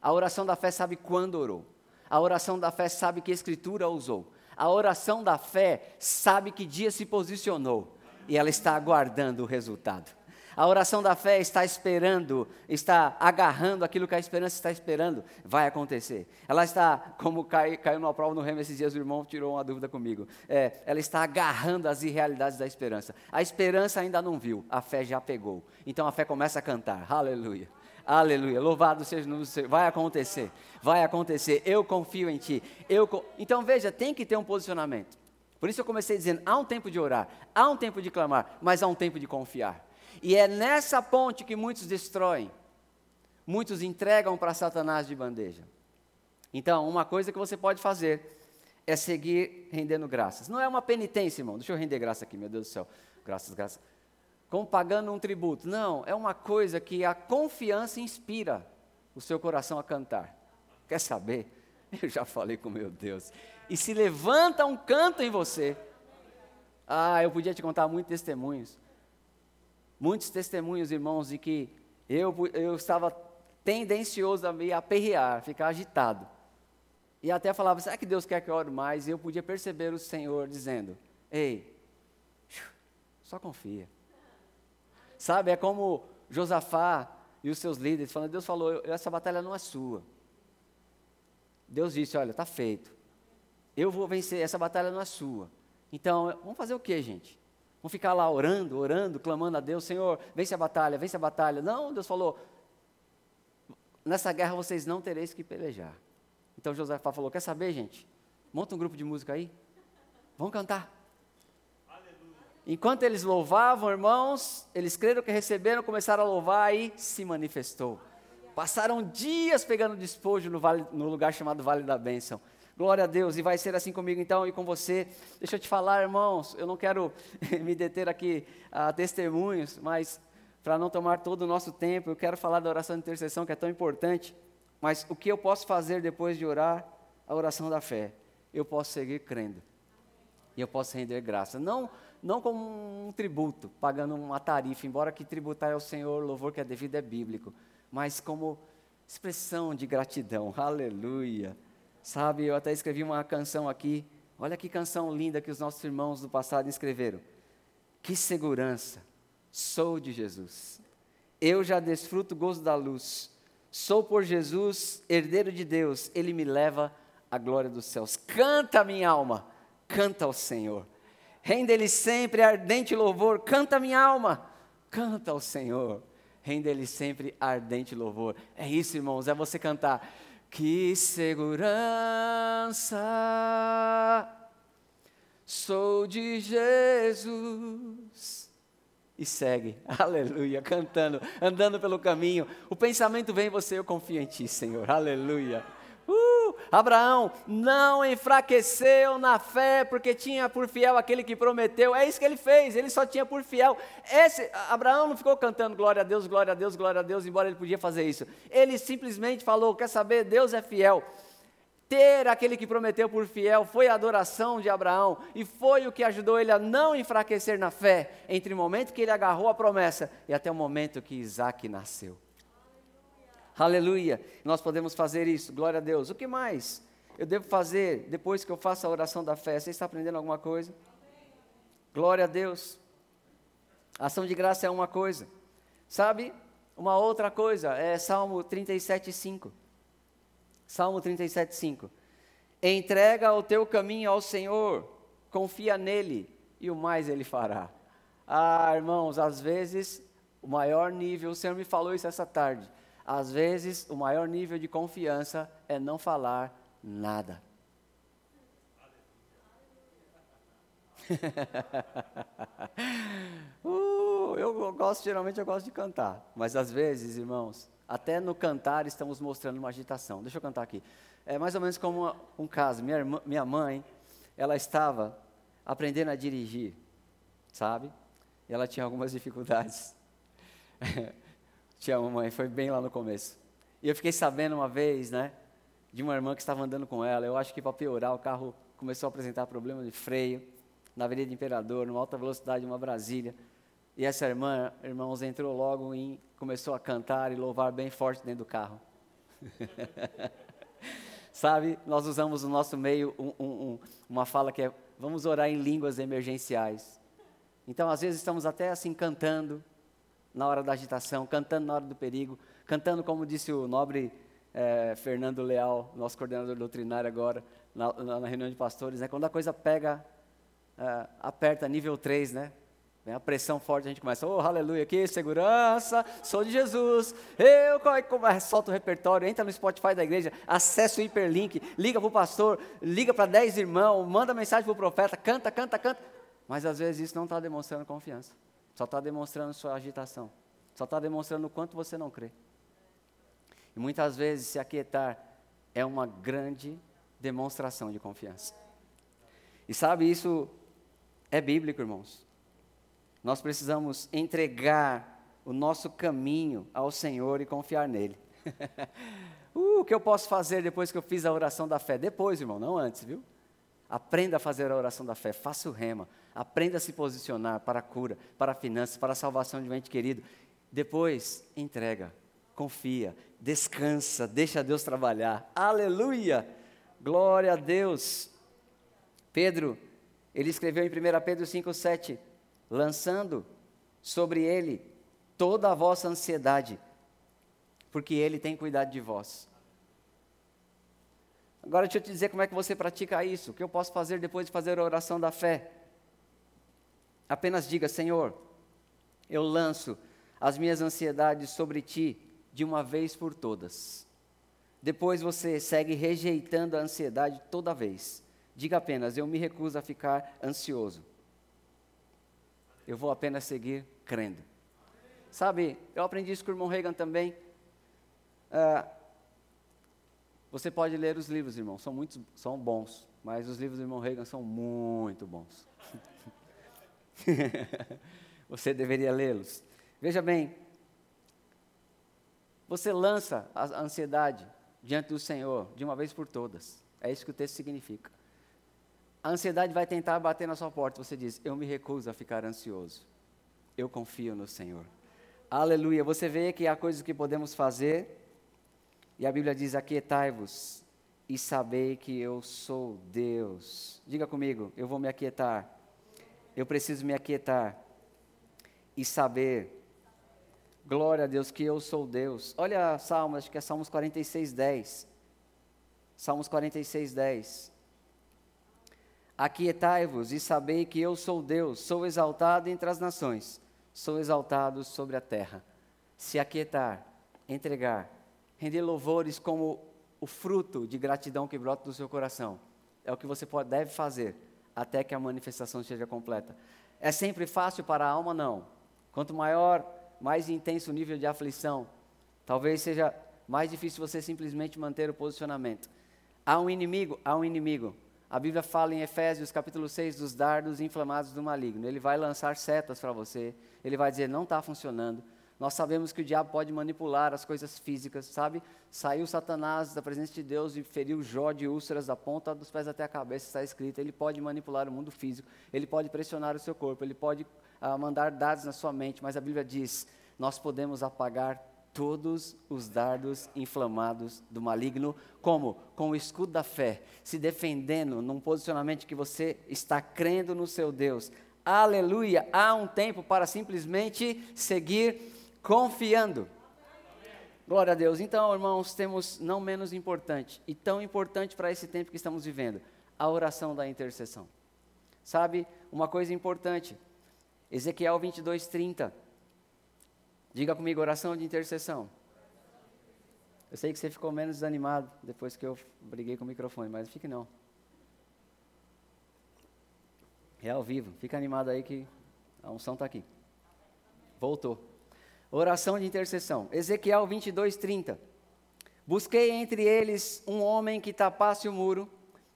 Speaker 1: A oração da fé sabe quando orou. A oração da fé sabe que escritura usou. A oração da fé sabe que dia se posicionou. E ela está aguardando o resultado. A oração da fé está esperando, está agarrando aquilo que a esperança está esperando, vai acontecer. Ela está, como cai, caiu numa prova no remo esses dias, o irmão tirou uma dúvida comigo. É, ela está agarrando as irrealidades da esperança. A esperança ainda não viu, a fé já pegou. Então a fé começa a cantar, aleluia. Aleluia. Louvado seja o nome do Senhor. Vai acontecer. Vai acontecer. Eu confio em ti. Eu Então veja, tem que ter um posicionamento. Por isso eu comecei dizendo: há um tempo de orar, há um tempo de clamar, mas há um tempo de confiar. E é nessa ponte que muitos destroem. Muitos entregam para Satanás de bandeja. Então, uma coisa que você pode fazer é seguir rendendo graças. Não é uma penitência, irmão. Deixa eu render graça aqui, meu Deus do céu. Graças, graças. Como pagando um tributo. Não, é uma coisa que a confiança inspira o seu coração a cantar. Quer saber? Eu já falei com meu Deus. E se levanta um canto em você. Ah, eu podia te contar muitos testemunhos. Muitos testemunhos, irmãos, de que eu, eu estava tendencioso a me aperrear, ficar agitado. E até falava, será que Deus quer que eu ore mais? E eu podia perceber o Senhor dizendo, ei, só confia. Sabe, é como Josafá e os seus líderes falando, Deus falou, essa batalha não é sua. Deus disse, olha, está feito. Eu vou vencer, essa batalha não é sua. Então, vamos fazer o que, gente? Vamos ficar lá orando, orando, clamando a Deus, Senhor, vence a batalha, vence a batalha. Não, Deus falou, nessa guerra vocês não tereis que pelejar. Então Josafá falou: Quer saber, gente? Monta um grupo de música aí. Vamos cantar. Enquanto eles louvavam, irmãos, eles creram que receberam, começaram a louvar e se manifestou. Passaram dias pegando despojo no, vale, no lugar chamado Vale da Bênção. Glória a Deus, e vai ser assim comigo então e com você. Deixa eu te falar, irmãos, eu não quero me deter aqui a testemunhos, mas para não tomar todo o nosso tempo, eu quero falar da oração de intercessão que é tão importante. Mas o que eu posso fazer depois de orar a oração da fé? Eu posso seguir crendo. E eu posso render graça. Não, não como um tributo, pagando uma tarifa, embora que tributar ao Senhor, louvor que é devido é bíblico, mas como expressão de gratidão. Aleluia. Sabe, eu até escrevi uma canção aqui. Olha que canção linda que os nossos irmãos do passado escreveram. Que segurança sou de Jesus. Eu já desfruto o gozo da luz Sou por Jesus herdeiro de Deus, ele me leva à glória dos céus. Canta, minha alma, canta ao Senhor. Rende-lhe sempre ardente louvor, canta, minha alma, canta ao Senhor. Rende-lhe sempre ardente louvor. É isso, irmãos, é você cantar. Que segurança sou de Jesus e segue, aleluia, cantando, andando pelo caminho. O pensamento vem em você, eu confio em ti, Senhor, aleluia. Uh, Abraão não enfraqueceu na fé porque tinha por fiel aquele que prometeu. É isso que ele fez, ele só tinha por fiel. Esse, Abraão não ficou cantando glória a Deus, glória a Deus, glória a Deus, embora ele podia fazer isso. Ele simplesmente falou: Quer saber? Deus é fiel ter aquele que prometeu por fiel foi a adoração de Abraão e foi o que ajudou ele a não enfraquecer na fé entre o momento que ele agarrou a promessa e até o momento que Isaac nasceu. Aleluia. Nós podemos fazer isso, glória a Deus. O que mais eu devo fazer depois que eu faço a oração da fé? Você está aprendendo alguma coisa? Glória a Deus. Ação de graça é uma coisa. Sabe? Uma outra coisa é Salmo 37, 5. Salmo 37, 5. Entrega o teu caminho ao Senhor, confia nele e o mais ele fará. Ah, irmãos, às vezes o maior nível, o Senhor me falou isso essa tarde. Às vezes o maior nível de confiança é não falar nada. uh, eu gosto, geralmente eu gosto de cantar, mas às vezes, irmãos, até no cantar estamos mostrando uma agitação. Deixa eu cantar aqui. É mais ou menos como um caso. Minha, irmã, minha mãe, ela estava aprendendo a dirigir, sabe? E ela tinha algumas dificuldades. tinha uma mãe, foi bem lá no começo. E eu fiquei sabendo uma vez, né, de uma irmã que estava andando com ela. Eu acho que para piorar, o carro começou a apresentar problemas de freio na Avenida Imperador, numa alta velocidade, uma Brasília. E essa irmã, irmãos, entrou logo e começou a cantar e louvar bem forte dentro do carro. Sabe, nós usamos no nosso meio um, um, uma fala que é: vamos orar em línguas emergenciais. Então, às vezes, estamos até assim cantando na hora da agitação, cantando na hora do perigo, cantando, como disse o nobre é, Fernando Leal, nosso coordenador doutrinário agora, na, na, reunião de pastores, né, quando a coisa pega, é, aperta nível 3, né? Vem a pressão forte, a gente começa, oh, aleluia, aqui, segurança, sou de Jesus. Eu solto o repertório, entra no Spotify da igreja, acessa o hiperlink, liga para o pastor, liga para dez irmãos, manda mensagem para o profeta, canta, canta, canta. Mas às vezes isso não está demonstrando confiança, só está demonstrando sua agitação, só está demonstrando o quanto você não crê. E muitas vezes se aquietar é uma grande demonstração de confiança. E sabe, isso é bíblico, irmãos. Nós precisamos entregar o nosso caminho ao Senhor e confiar nele. uh, o que eu posso fazer depois que eu fiz a oração da fé? Depois, irmão, não antes, viu? Aprenda a fazer a oração da fé, faça o rema, aprenda a se posicionar para a cura, para a finança, para a salvação de um ente querido. Depois, entrega, confia, descansa, deixa Deus trabalhar. Aleluia! Glória a Deus. Pedro, ele escreveu em 1 Pedro 5,7: lançando sobre ele toda a vossa ansiedade, porque ele tem cuidado de vós. Agora deixa eu te dizer como é que você pratica isso, o que eu posso fazer depois de fazer a oração da fé. Apenas diga, Senhor, eu lanço as minhas ansiedades sobre ti de uma vez por todas. Depois você segue rejeitando a ansiedade toda vez. Diga apenas, eu me recuso a ficar ansioso eu vou apenas seguir crendo. Sabe, eu aprendi isso com o irmão Reagan também. Uh, você pode ler os livros, irmão, são, muito, são bons, mas os livros do irmão Reagan são muito bons. você deveria lê-los. Veja bem, você lança a ansiedade diante do Senhor de uma vez por todas. É isso que o texto significa. A ansiedade vai tentar bater na sua porta. Você diz: Eu me recuso a ficar ansioso. Eu confio no Senhor. Aleluia. Você vê que há coisas que podemos fazer. E a Bíblia diz: Aquietai-vos e sabei que eu sou Deus. Diga comigo: Eu vou me aquietar. Eu preciso me aquietar e saber. Glória a Deus que eu sou Deus. Olha Salmos, acho que é Salmos 46, 10. Salmos 46, 10. Aquietai-vos e sabei que eu sou Deus, sou exaltado entre as nações, sou exaltado sobre a terra. Se aquietar, entregar, render louvores como o fruto de gratidão que brota do seu coração, é o que você pode, deve fazer até que a manifestação seja completa. É sempre fácil para a alma? Não. Quanto maior, mais intenso o nível de aflição, talvez seja mais difícil você simplesmente manter o posicionamento. Há um inimigo, há um inimigo a Bíblia fala em Efésios capítulo 6 dos dardos inflamados do maligno. Ele vai lançar setas para você, ele vai dizer: não está funcionando. Nós sabemos que o diabo pode manipular as coisas físicas, sabe? Saiu Satanás da presença de Deus e feriu Jó de úlceras da ponta dos pés até a cabeça, está escrito. Ele pode manipular o mundo físico, ele pode pressionar o seu corpo, ele pode ah, mandar dados na sua mente, mas a Bíblia diz: nós podemos apagar todos os dardos inflamados do maligno, como? Com o escudo da fé, se defendendo num posicionamento que você está crendo no seu Deus. Aleluia! Há um tempo para simplesmente seguir confiando. Glória a Deus. Então, irmãos, temos não menos importante e tão importante para esse tempo que estamos vivendo, a oração da intercessão. Sabe, uma coisa importante, Ezequiel 22, 30. Diga comigo, oração de intercessão. Eu sei que você ficou menos desanimado depois que eu briguei com o microfone, mas fique não. É ao vivo. Fica animado aí que a unção está aqui. Voltou. Oração de intercessão. Ezequiel 22, 30. Busquei entre eles um homem que tapasse o muro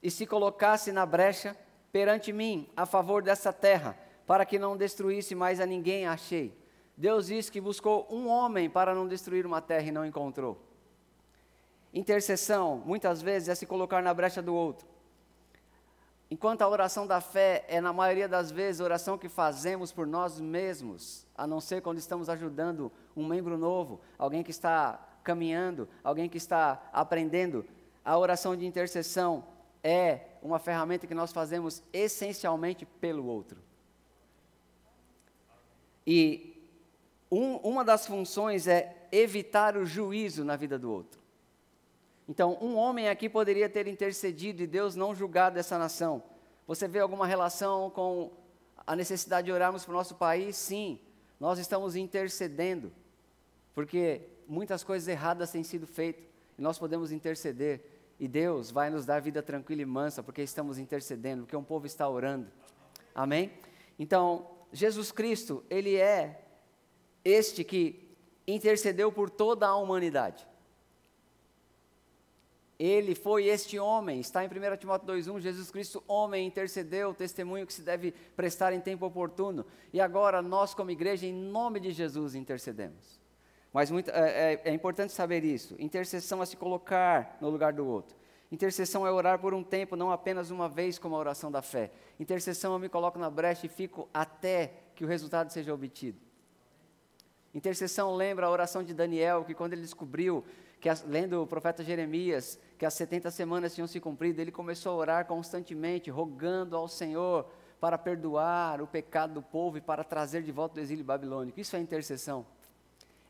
Speaker 1: e se colocasse na brecha perante mim a favor dessa terra, para que não destruísse mais a ninguém, achei. Deus disse que buscou um homem para não destruir uma terra e não encontrou. Intercessão, muitas vezes, é se colocar na brecha do outro. Enquanto a oração da fé é, na maioria das vezes, a oração que fazemos por nós mesmos, a não ser quando estamos ajudando um membro novo, alguém que está caminhando, alguém que está aprendendo. A oração de intercessão é uma ferramenta que nós fazemos essencialmente pelo outro. E um, uma das funções é evitar o juízo na vida do outro. Então, um homem aqui poderia ter intercedido e Deus não julgado essa nação. Você vê alguma relação com a necessidade de orarmos para o nosso país? Sim, nós estamos intercedendo, porque muitas coisas erradas têm sido feitas e nós podemos interceder. E Deus vai nos dar vida tranquila e mansa, porque estamos intercedendo, porque um povo está orando. Amém? Então, Jesus Cristo, Ele é este que intercedeu por toda a humanidade. Ele foi este homem, está em 1 Timóteo 2,1, Jesus Cristo, homem, intercedeu, testemunho que se deve prestar em tempo oportuno. E agora nós, como igreja, em nome de Jesus, intercedemos. Mas muito, é, é, é importante saber isso. Intercessão é se colocar no lugar do outro. Intercessão é orar por um tempo, não apenas uma vez, como a oração da fé. Intercessão eu me coloco na brecha e fico até que o resultado seja obtido. Intercessão lembra a oração de Daniel, que quando ele descobriu, que lendo o profeta Jeremias, que as 70 semanas tinham se cumprido, ele começou a orar constantemente, rogando ao Senhor para perdoar o pecado do povo e para trazer de volta do exílio babilônico. Isso é intercessão.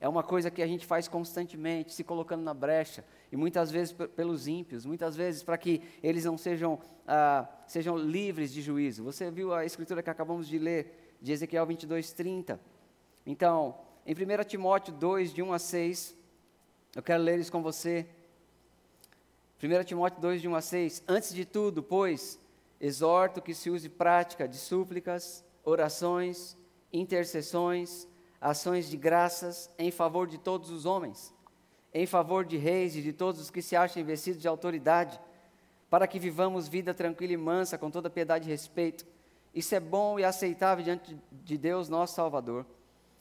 Speaker 1: É uma coisa que a gente faz constantemente, se colocando na brecha, e muitas vezes pelos ímpios, muitas vezes para que eles não sejam, ah, sejam livres de juízo. Você viu a escritura que acabamos de ler, de Ezequiel 22, 30. Então, em 1 Timóteo 2, de 1 a 6, eu quero ler isso com você. 1 Timóteo 2, de 1 a 6. Antes de tudo, pois, exorto que se use prática de súplicas, orações, intercessões, ações de graças em favor de todos os homens, em favor de reis e de todos os que se acham investidos de autoridade, para que vivamos vida tranquila e mansa, com toda piedade e respeito. Isso é bom e aceitável diante de Deus, nosso Salvador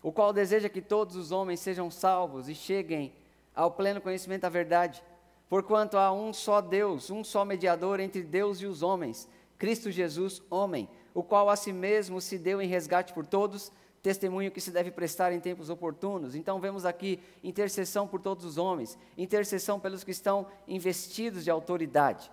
Speaker 1: o qual deseja que todos os homens sejam salvos e cheguem ao pleno conhecimento da verdade. Porquanto há um só Deus, um só mediador entre Deus e os homens, Cristo Jesus, homem, o qual a si mesmo se deu em resgate por todos, testemunho que se deve prestar em tempos oportunos. Então vemos aqui intercessão por todos os homens, intercessão pelos que estão investidos de autoridade.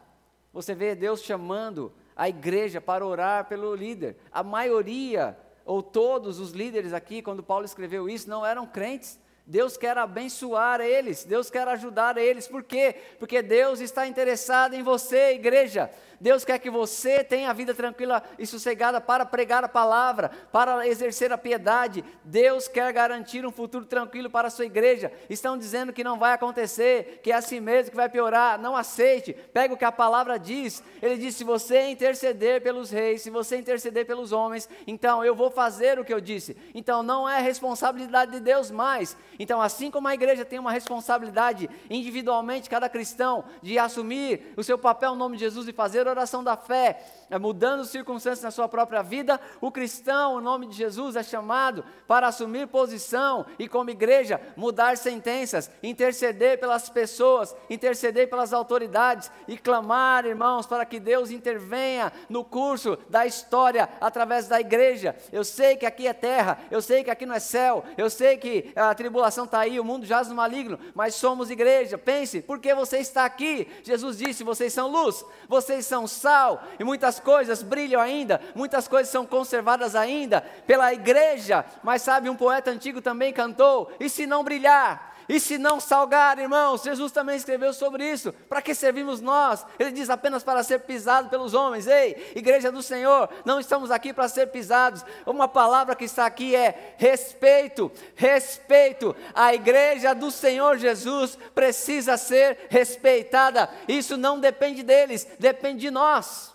Speaker 1: Você vê Deus chamando a igreja para orar pelo líder. A maioria ou todos os líderes aqui, quando Paulo escreveu isso, não eram crentes. Deus quer abençoar eles, Deus quer ajudar eles. Por quê? Porque Deus está interessado em você, igreja. Deus quer que você tenha a vida tranquila e sossegada para pregar a palavra, para exercer a piedade. Deus quer garantir um futuro tranquilo para a sua igreja. Estão dizendo que não vai acontecer, que é assim mesmo, que vai piorar. Não aceite. Pega o que a palavra diz. Ele diz: se você interceder pelos reis, se você interceder pelos homens, então eu vou fazer o que eu disse. Então não é responsabilidade de Deus mais. Então, assim como a igreja tem uma responsabilidade individualmente, cada cristão, de assumir o seu papel no nome de Jesus e fazer oração da fé, é, mudando circunstâncias na sua própria vida, o cristão, em nome de Jesus, é chamado para assumir posição e, como igreja, mudar sentenças, interceder pelas pessoas, interceder pelas autoridades e clamar, irmãos, para que Deus intervenha no curso da história através da igreja. Eu sei que aqui é terra, eu sei que aqui não é céu, eu sei que a tribulação está aí, o mundo jaz no maligno, mas somos igreja. Pense, por que você está aqui? Jesus disse: vocês são luz, vocês são sal, e muitas coisas brilham ainda, muitas coisas são conservadas ainda pela igreja. Mas sabe, um poeta antigo também cantou: e se não brilhar? E se não salgar, irmãos, Jesus também escreveu sobre isso. Para que servimos nós? Ele diz apenas para ser pisado pelos homens. Ei, igreja do Senhor, não estamos aqui para ser pisados. Uma palavra que está aqui é respeito. Respeito. A igreja do Senhor Jesus precisa ser respeitada. Isso não depende deles, depende de nós.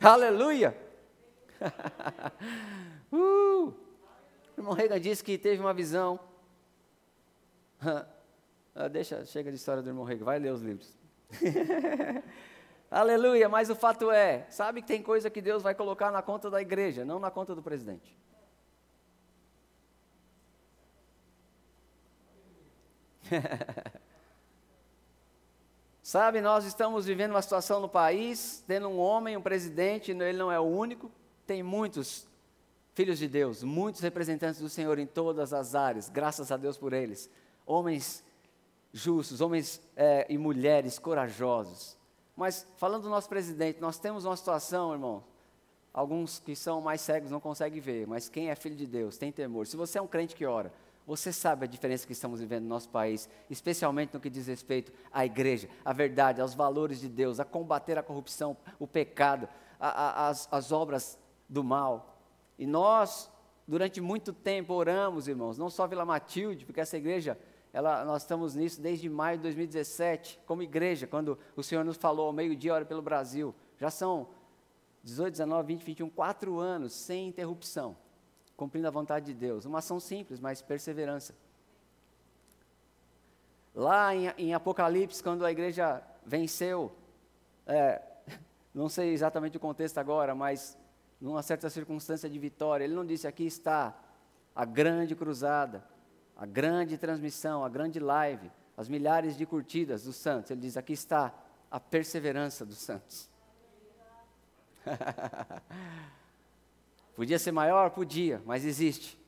Speaker 1: Aleluia. uh. O irmão Reagan disse que teve uma visão Ah, deixa, chega de história do irmão Rego, vai ler os livros. Aleluia, mas o fato é, sabe que tem coisa que Deus vai colocar na conta da igreja, não na conta do presidente. Sabe, nós estamos vivendo uma situação no país, tendo um homem, um presidente, ele não é o único, tem muitos filhos de Deus, muitos representantes do Senhor em todas as áreas, graças a Deus por eles homens justos, homens é, e mulheres corajosos. Mas falando do nosso presidente, nós temos uma situação, irmão. Alguns que são mais cegos não conseguem ver, mas quem é filho de Deus tem temor. Se você é um crente que ora, você sabe a diferença que estamos vivendo no nosso país, especialmente no que diz respeito à igreja, à verdade, aos valores de Deus, a combater a corrupção, o pecado, a, a, as, as obras do mal. E nós, durante muito tempo, oramos, irmãos, não só Vila Matilde, porque essa igreja, ela, nós estamos nisso desde maio de 2017, como igreja, quando o Senhor nos falou ao meio-dia, ora pelo Brasil. Já são 18, 19, 20, 21, quatro anos sem interrupção, cumprindo a vontade de Deus. Uma ação simples, mas perseverança. Lá em, em Apocalipse, quando a igreja venceu, é, não sei exatamente o contexto agora, mas numa certa circunstância de vitória, ele não disse: aqui está a grande cruzada, a grande transmissão, a grande live, as milhares de curtidas dos santos. Ele diz: aqui está a perseverança dos santos. Podia ser maior? Podia, mas existe.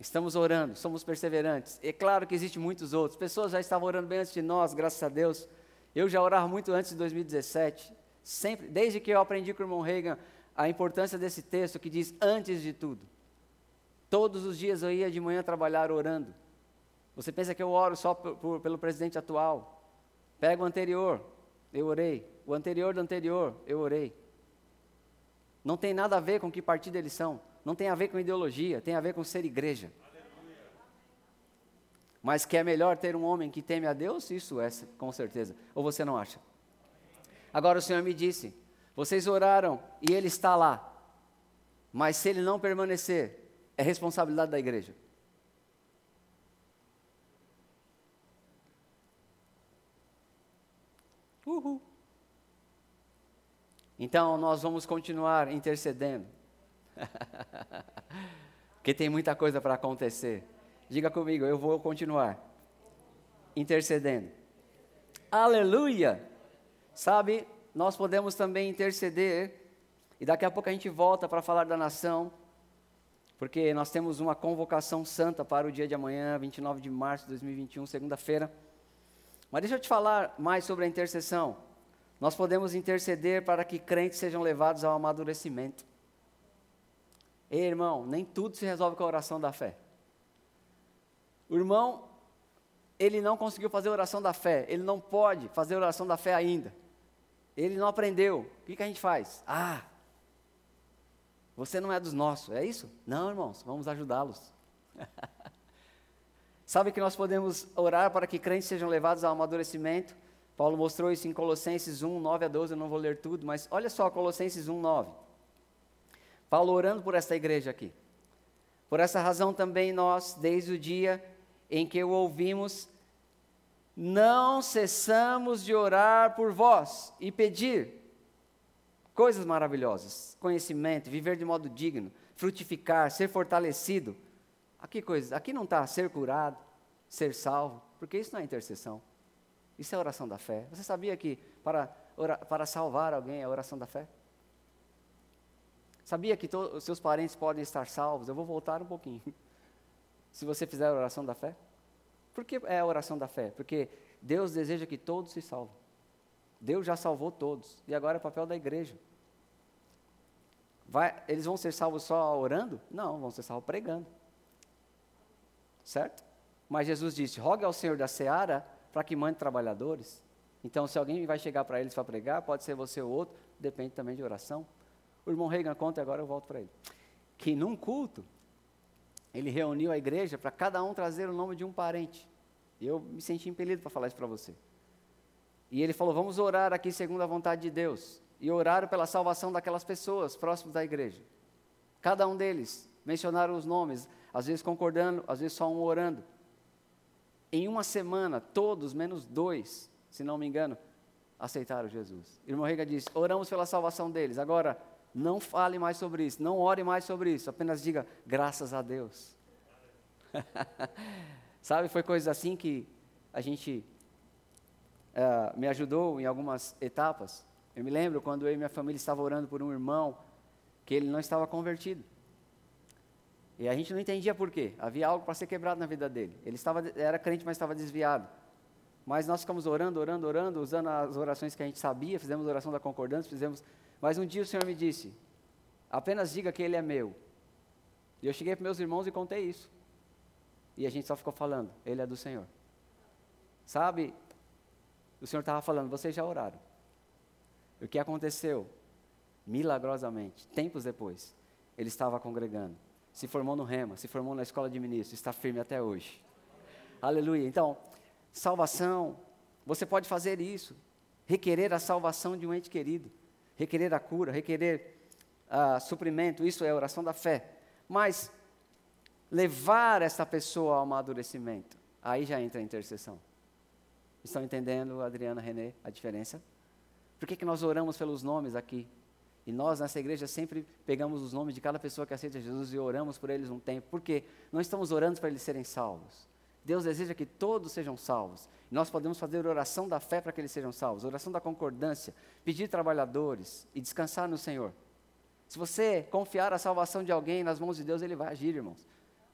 Speaker 1: Estamos orando, somos perseverantes. É claro que existem muitos outros. Pessoas já estavam orando bem antes de nós, graças a Deus. Eu já orava muito antes de 2017. Sempre, desde que eu aprendi com o irmão Reagan a importância desse texto que diz antes de tudo. Todos os dias eu ia de manhã trabalhar orando. Você pensa que eu oro só por, por, pelo presidente atual? Pega o anterior, eu orei. O anterior do anterior, eu orei. Não tem nada a ver com que partido eles são não tem a ver com ideologia, tem a ver com ser igreja. Mas que é melhor ter um homem que teme a Deus? Isso é, com certeza. Ou você não acha? Agora o Senhor me disse: vocês oraram e ele está lá. Mas se ele não permanecer, é responsabilidade da igreja. Uhul. Então nós vamos continuar intercedendo. Porque tem muita coisa para acontecer. Diga comigo, eu vou continuar intercedendo. Aleluia! Sabe, nós podemos também interceder, e daqui a pouco a gente volta para falar da nação, porque nós temos uma convocação santa para o dia de amanhã, 29 de março de 2021, segunda-feira. Mas deixa eu te falar mais sobre a intercessão. Nós podemos interceder para que crentes sejam levados ao amadurecimento. Ei, irmão, nem tudo se resolve com a oração da fé. O irmão, ele não conseguiu fazer a oração da fé, ele não pode fazer a oração da fé ainda. Ele não aprendeu. O que, que a gente faz? Ah, você não é dos nossos, é isso? Não, irmãos, vamos ajudá-los. Sabe que nós podemos orar para que crentes sejam levados ao amadurecimento? Paulo mostrou isso em Colossenses 1, 9 a 12, eu não vou ler tudo, mas olha só Colossenses 1, 9. Paulo orando por esta igreja aqui. Por essa razão também nós, desde o dia em que o ouvimos, não cessamos de orar por vós e pedir coisas maravilhosas, conhecimento, viver de modo digno, frutificar, ser fortalecido. Aqui aqui não está ser curado, ser salvo, porque isso não é intercessão. Isso é oração da fé. Você sabia que para, para salvar alguém é oração da fé? Sabia que os seus parentes podem estar salvos? Eu vou voltar um pouquinho. Se você fizer a oração da fé. Por que é a oração da fé? Porque Deus deseja que todos se salvem. Deus já salvou todos. E agora é papel da igreja. Vai, eles vão ser salvos só orando? Não, vão ser salvos pregando. Certo? Mas Jesus disse: rogue ao Senhor da seara para que mande trabalhadores. Então, se alguém vai chegar para eles para pregar, pode ser você ou outro, depende também de oração. O irmão Reagan conta e agora eu volto para ele. Que num culto, ele reuniu a igreja para cada um trazer o nome de um parente. E eu me senti impelido para falar isso para você. E ele falou: vamos orar aqui segundo a vontade de Deus. E oraram pela salvação daquelas pessoas próximas da igreja. Cada um deles mencionaram os nomes, às vezes concordando, às vezes só um orando. Em uma semana, todos, menos dois, se não me engano, aceitaram Jesus. Irmão Rega disse: oramos pela salvação deles. Agora, não fale mais sobre isso, não ore mais sobre isso, apenas diga graças a Deus. Sabe, foi coisa assim que a gente uh, me ajudou em algumas etapas. Eu me lembro quando eu e minha família estavam orando por um irmão que ele não estava convertido. E a gente não entendia por quê. Havia algo para ser quebrado na vida dele. Ele estava, era crente, mas estava desviado. Mas nós ficamos orando, orando, orando, usando as orações que a gente sabia, fizemos oração da concordância, fizemos mas um dia o Senhor me disse: apenas diga que Ele é meu. E eu cheguei para meus irmãos e contei isso. E a gente só ficou falando: Ele é do Senhor. Sabe, o Senhor estava falando: vocês já oraram. O que aconteceu milagrosamente, tempos depois, ele estava congregando. Se formou no Rema, se formou na escola de ministros, está firme até hoje. Aleluia. Então, salvação, você pode fazer isso. Requerer a salvação de um ente querido, requerer a cura, requerer uh, suprimento, isso é oração da fé. Mas levar essa pessoa ao amadurecimento, aí já entra a intercessão. Estão entendendo, Adriana, Renê, a diferença? Por que, que nós oramos pelos nomes aqui? E nós, nessa igreja, sempre pegamos os nomes de cada pessoa que aceita Jesus e oramos por eles um tempo. Por quê? Não estamos orando para eles serem salvos. Deus deseja que todos sejam salvos. Nós podemos fazer oração da fé para que eles sejam salvos, oração da concordância, pedir trabalhadores e descansar no Senhor. Se você confiar a salvação de alguém nas mãos de Deus, ele vai agir, irmãos.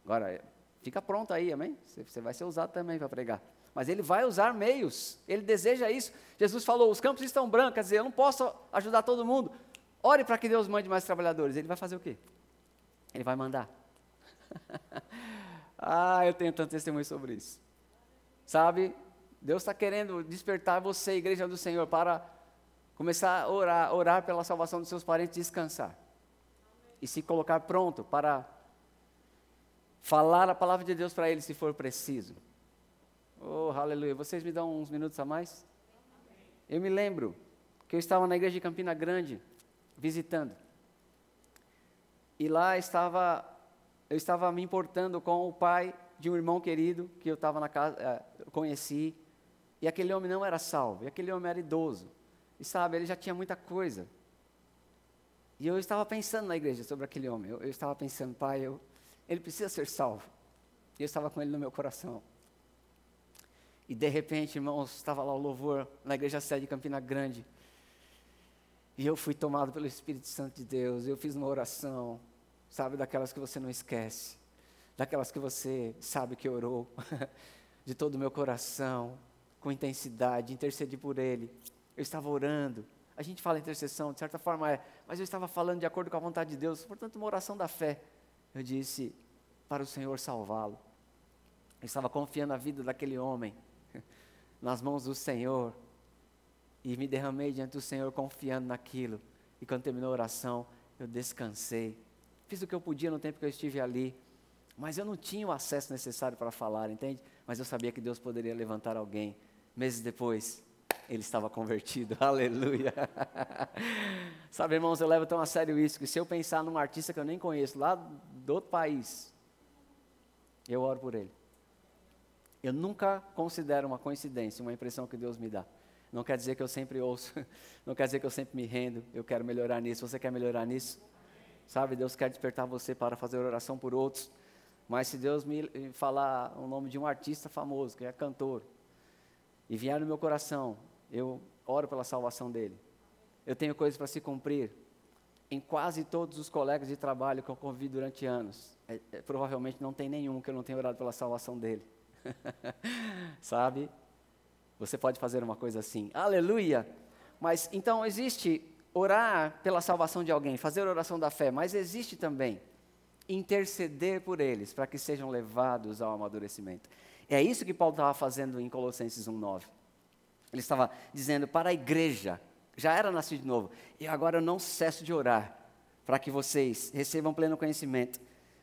Speaker 1: Agora, fica pronto aí, amém? Você vai ser usado também para pregar. Mas ele vai usar meios, ele deseja isso. Jesus falou: os campos estão brancos, quer dizer, eu não posso ajudar todo mundo. Ore para que Deus mande mais trabalhadores. Ele vai fazer o quê? Ele vai mandar. ah, eu tenho tanto testemunho sobre isso. Sabe, Deus está querendo despertar você, igreja do Senhor, para começar a orar, orar pela salvação dos seus parentes e descansar. E se colocar pronto para falar a palavra de Deus para eles se for preciso. Oh, aleluia. Vocês me dão uns minutos a mais? Eu me lembro que eu estava na igreja de Campina Grande, visitando. E lá estava, eu estava me importando com o pai de um irmão querido que eu estava na casa, eh, conheci. E aquele homem não era salvo, e aquele homem era idoso. E sabe, ele já tinha muita coisa. E eu estava pensando na igreja sobre aquele homem. Eu, eu estava pensando, pai, eu, ele precisa ser salvo. E eu estava com ele no meu coração. E de repente, irmãos, estava lá o louvor na igreja sede de Campina Grande. E eu fui tomado pelo Espírito Santo de Deus. Eu fiz uma oração, sabe, daquelas que você não esquece, daquelas que você sabe que orou, de todo o meu coração, com intensidade, intercedi por ele. Eu estava orando. A gente fala intercessão, de certa forma é, mas eu estava falando de acordo com a vontade de Deus, portanto, uma oração da fé. Eu disse para o Senhor salvá-lo. Eu estava confiando a vida daquele homem nas mãos do Senhor. E me derramei diante do Senhor confiando naquilo. E quando terminou a oração, eu descansei. Fiz o que eu podia no tempo que eu estive ali. Mas eu não tinha o acesso necessário para falar, entende? Mas eu sabia que Deus poderia levantar alguém. Meses depois, ele estava convertido. Aleluia. Sabe, irmãos, eu levo tão a sério isso, que se eu pensar num artista que eu nem conheço, lá do outro país, eu oro por ele. Eu nunca considero uma coincidência, uma impressão que Deus me dá. Não quer dizer que eu sempre ouço, não quer dizer que eu sempre me rendo, eu quero melhorar nisso. Você quer melhorar nisso? Sabe, Deus quer despertar você para fazer oração por outros. Mas se Deus me falar o nome de um artista famoso, que é cantor, e vier no meu coração, eu oro pela salvação dele. Eu tenho coisas para se cumprir. Em quase todos os colegas de trabalho que eu convido durante anos, é, é, provavelmente não tem nenhum que eu não tenha orado pela salvação dele. Sabe? Você pode fazer uma coisa assim. Aleluia! Mas então existe orar pela salvação de alguém, fazer oração da fé, mas existe também interceder por eles para que sejam levados ao amadurecimento. É isso que Paulo estava fazendo em Colossenses 1:9. Ele estava dizendo para a igreja, já era nascido de novo, e agora eu não cesso de orar para que vocês recebam pleno conhecimento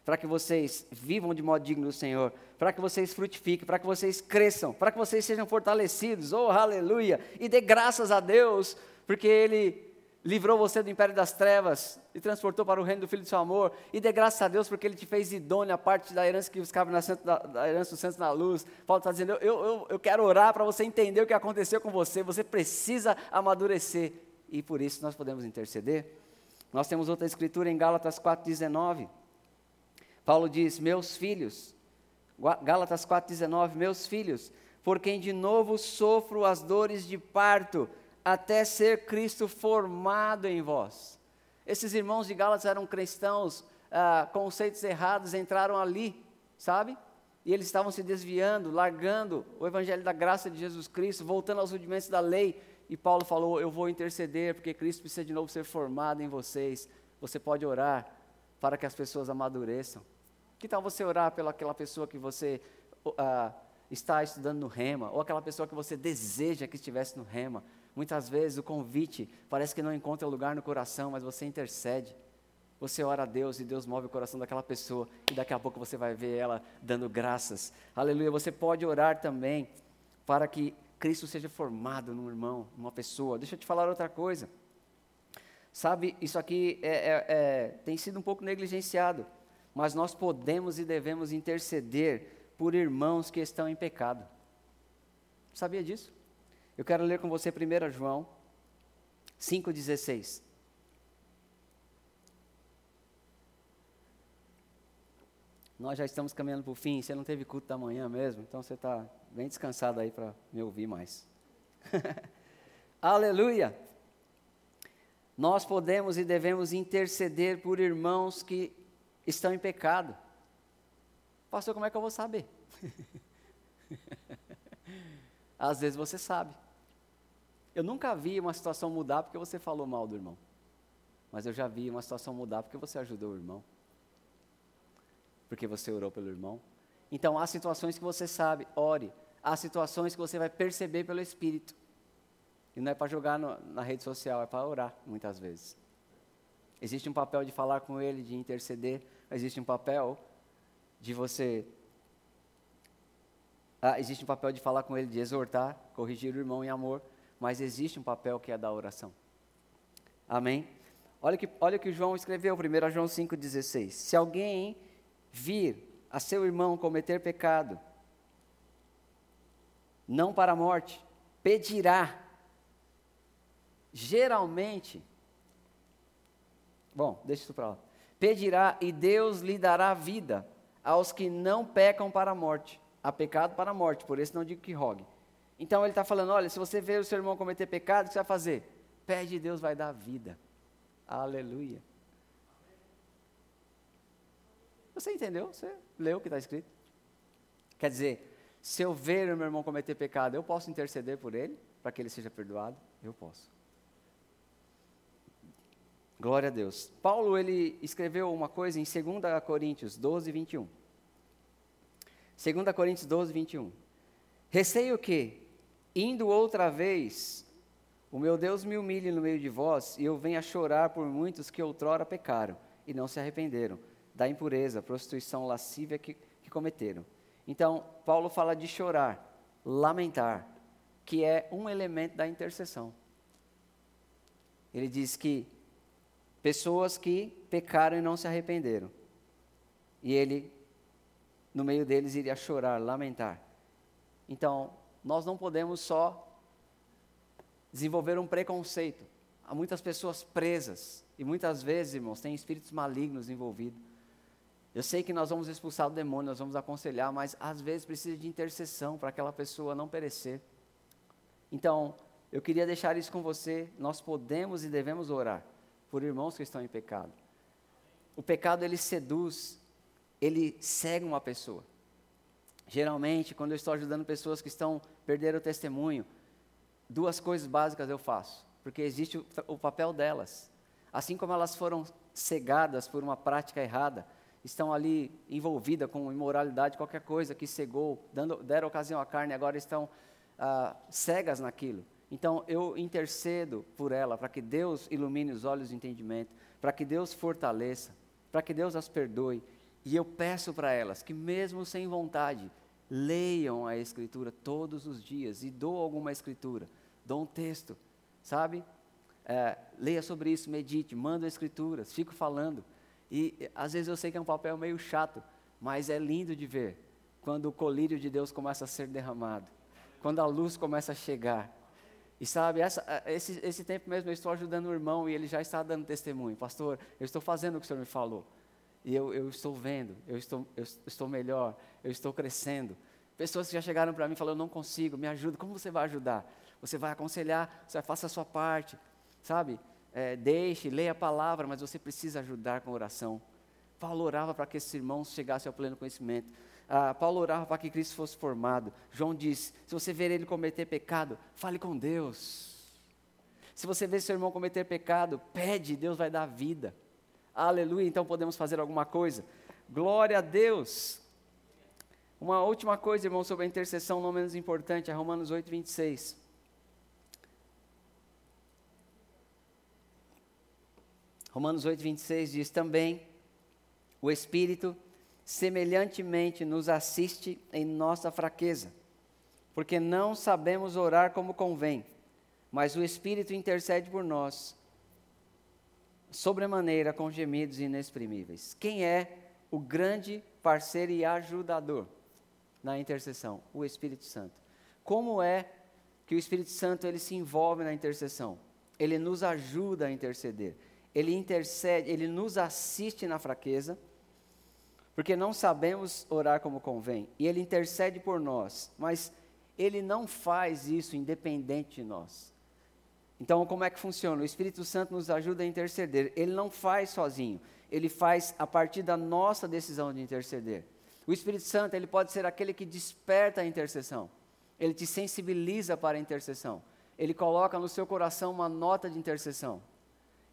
Speaker 1: para que vocês vivam de modo digno do Senhor, para que vocês frutifiquem, para que vocês cresçam, para que vocês sejam fortalecidos, oh aleluia, e dê graças a Deus, porque Ele livrou você do império das trevas e transportou para o reino do Filho do seu amor, e dê graças a Deus porque Ele te fez idônea a parte da herança que cabe na da, da herança do santos na luz. Paulo está dizendo, eu, eu, eu quero orar para você entender o que aconteceu com você, você precisa amadurecer, e por isso nós podemos interceder. Nós temos outra escritura em Gálatas 4,19, Paulo diz: Meus filhos, Gálatas 4,19: Meus filhos, por quem de novo sofro as dores de parto, até ser Cristo formado em vós. Esses irmãos de Gálatas eram cristãos, ah, conceitos errados entraram ali, sabe? E eles estavam se desviando, largando o evangelho da graça de Jesus Cristo, voltando aos rudimentos da lei. E Paulo falou: Eu vou interceder, porque Cristo precisa de novo ser formado em vocês. Você pode orar para que as pessoas amadureçam. Que tal você orar pela aquela pessoa que você uh, está estudando no rema, ou aquela pessoa que você deseja que estivesse no rema, Muitas vezes o convite parece que não encontra lugar no coração, mas você intercede. Você ora a Deus e Deus move o coração daquela pessoa e daqui a pouco você vai ver ela dando graças. Aleluia. Você pode orar também para que Cristo seja formado num irmão, numa pessoa. Deixa eu te falar outra coisa. Sabe, isso aqui é, é, é, tem sido um pouco negligenciado, mas nós podemos e devemos interceder por irmãos que estão em pecado. Sabia disso? Eu quero ler com você 1 João 5,16. Nós já estamos caminhando para o fim, você não teve culto da manhã mesmo, então você está bem descansado aí para me ouvir mais. Aleluia! Nós podemos e devemos interceder por irmãos que estão em pecado. Pastor, como é que eu vou saber? Às vezes você sabe. Eu nunca vi uma situação mudar porque você falou mal do irmão. Mas eu já vi uma situação mudar porque você ajudou o irmão. Porque você orou pelo irmão. Então há situações que você sabe, ore. Há situações que você vai perceber pelo Espírito. E não é para jogar no, na rede social, é para orar, muitas vezes. Existe um papel de falar com ele, de interceder. Existe um papel de você. Ah, existe um papel de falar com ele, de exortar, corrigir o irmão em amor mas existe um papel que é da oração. Amém? Olha que, olha que João escreveu, 1 João 5,16. Se alguém vir a seu irmão cometer pecado, não para a morte, pedirá. Geralmente, bom, deixa isso para lá. Pedirá e Deus lhe dará vida aos que não pecam para a morte. Há pecado para a morte, por isso não digo que rogue. Então ele está falando: olha, se você ver o seu irmão cometer pecado, o que você vai fazer? Pede e Deus vai dar vida. Aleluia. Você entendeu? Você leu o que está escrito? Quer dizer, se eu ver o meu irmão cometer pecado, eu posso interceder por ele, para que ele seja perdoado? Eu posso. Glória a Deus. Paulo, ele escreveu uma coisa em 2 Coríntios 12, 21. 2 Coríntios 12, 21. Receio que, Indo outra vez, o meu Deus me humilhe no meio de vós, e eu venha chorar por muitos que outrora pecaram e não se arrependeram da impureza, prostituição, lascívia que, que cometeram. Então, Paulo fala de chorar, lamentar, que é um elemento da intercessão. Ele diz que pessoas que pecaram e não se arrependeram. E ele, no meio deles, iria chorar, lamentar. Então, nós não podemos só desenvolver um preconceito. Há muitas pessoas presas e muitas vezes, irmãos, tem espíritos malignos envolvidos. Eu sei que nós vamos expulsar o demônio, nós vamos aconselhar, mas às vezes precisa de intercessão para aquela pessoa não perecer. Então, eu queria deixar isso com você. Nós podemos e devemos orar por irmãos que estão em pecado. O pecado ele seduz, ele cega uma pessoa. Geralmente, quando eu estou ajudando pessoas que estão perdendo o testemunho, duas coisas básicas eu faço, porque existe o, o papel delas. Assim como elas foram cegadas por uma prática errada, estão ali envolvidas com imoralidade, qualquer coisa que cegou, dando, deram ocasião à carne, agora estão ah, cegas naquilo. Então eu intercedo por ela, para que Deus ilumine os olhos do entendimento, para que Deus fortaleça, para que Deus as perdoe e eu peço para elas que, mesmo sem vontade, leiam a Escritura todos os dias e dou alguma Escritura, dou um texto, sabe? É, leia sobre isso, medite, manda Escrituras, fico falando. E às vezes eu sei que é um papel meio chato, mas é lindo de ver quando o colírio de Deus começa a ser derramado, quando a luz começa a chegar. E sabe, essa, esse, esse tempo mesmo eu estou ajudando o irmão e ele já está dando testemunho. Pastor, eu estou fazendo o que o senhor me falou e eu, eu estou vendo, eu estou, eu estou melhor, eu estou crescendo. Pessoas que já chegaram para mim e falaram, eu não consigo, me ajuda. Como você vai ajudar? Você vai aconselhar, você faça a sua parte, sabe? É, deixe, leia a palavra, mas você precisa ajudar com oração. Paulo orava para que esses irmãos chegassem ao pleno conhecimento ah, Paulo orava para que Cristo fosse formado. João diz: se você ver ele cometer pecado, fale com Deus. Se você ver seu irmão cometer pecado, pede, Deus vai dar vida. Aleluia, então podemos fazer alguma coisa. Glória a Deus. Uma última coisa, irmão, sobre a intercessão, não menos importante, é Romanos 8, 26. Romanos 8, 26 diz também: o Espírito semelhantemente nos assiste em nossa fraqueza, porque não sabemos orar como convém, mas o Espírito intercede por nós, sobremaneira com gemidos inexprimíveis. Quem é o grande parceiro e ajudador na intercessão? O Espírito Santo. Como é que o Espírito Santo ele se envolve na intercessão? Ele nos ajuda a interceder. Ele intercede, ele nos assiste na fraqueza porque não sabemos orar como convém, e Ele intercede por nós, mas Ele não faz isso independente de nós. Então, como é que funciona? O Espírito Santo nos ajuda a interceder. Ele não faz sozinho, ele faz a partir da nossa decisão de interceder. O Espírito Santo, ele pode ser aquele que desperta a intercessão. Ele te sensibiliza para a intercessão. Ele coloca no seu coração uma nota de intercessão.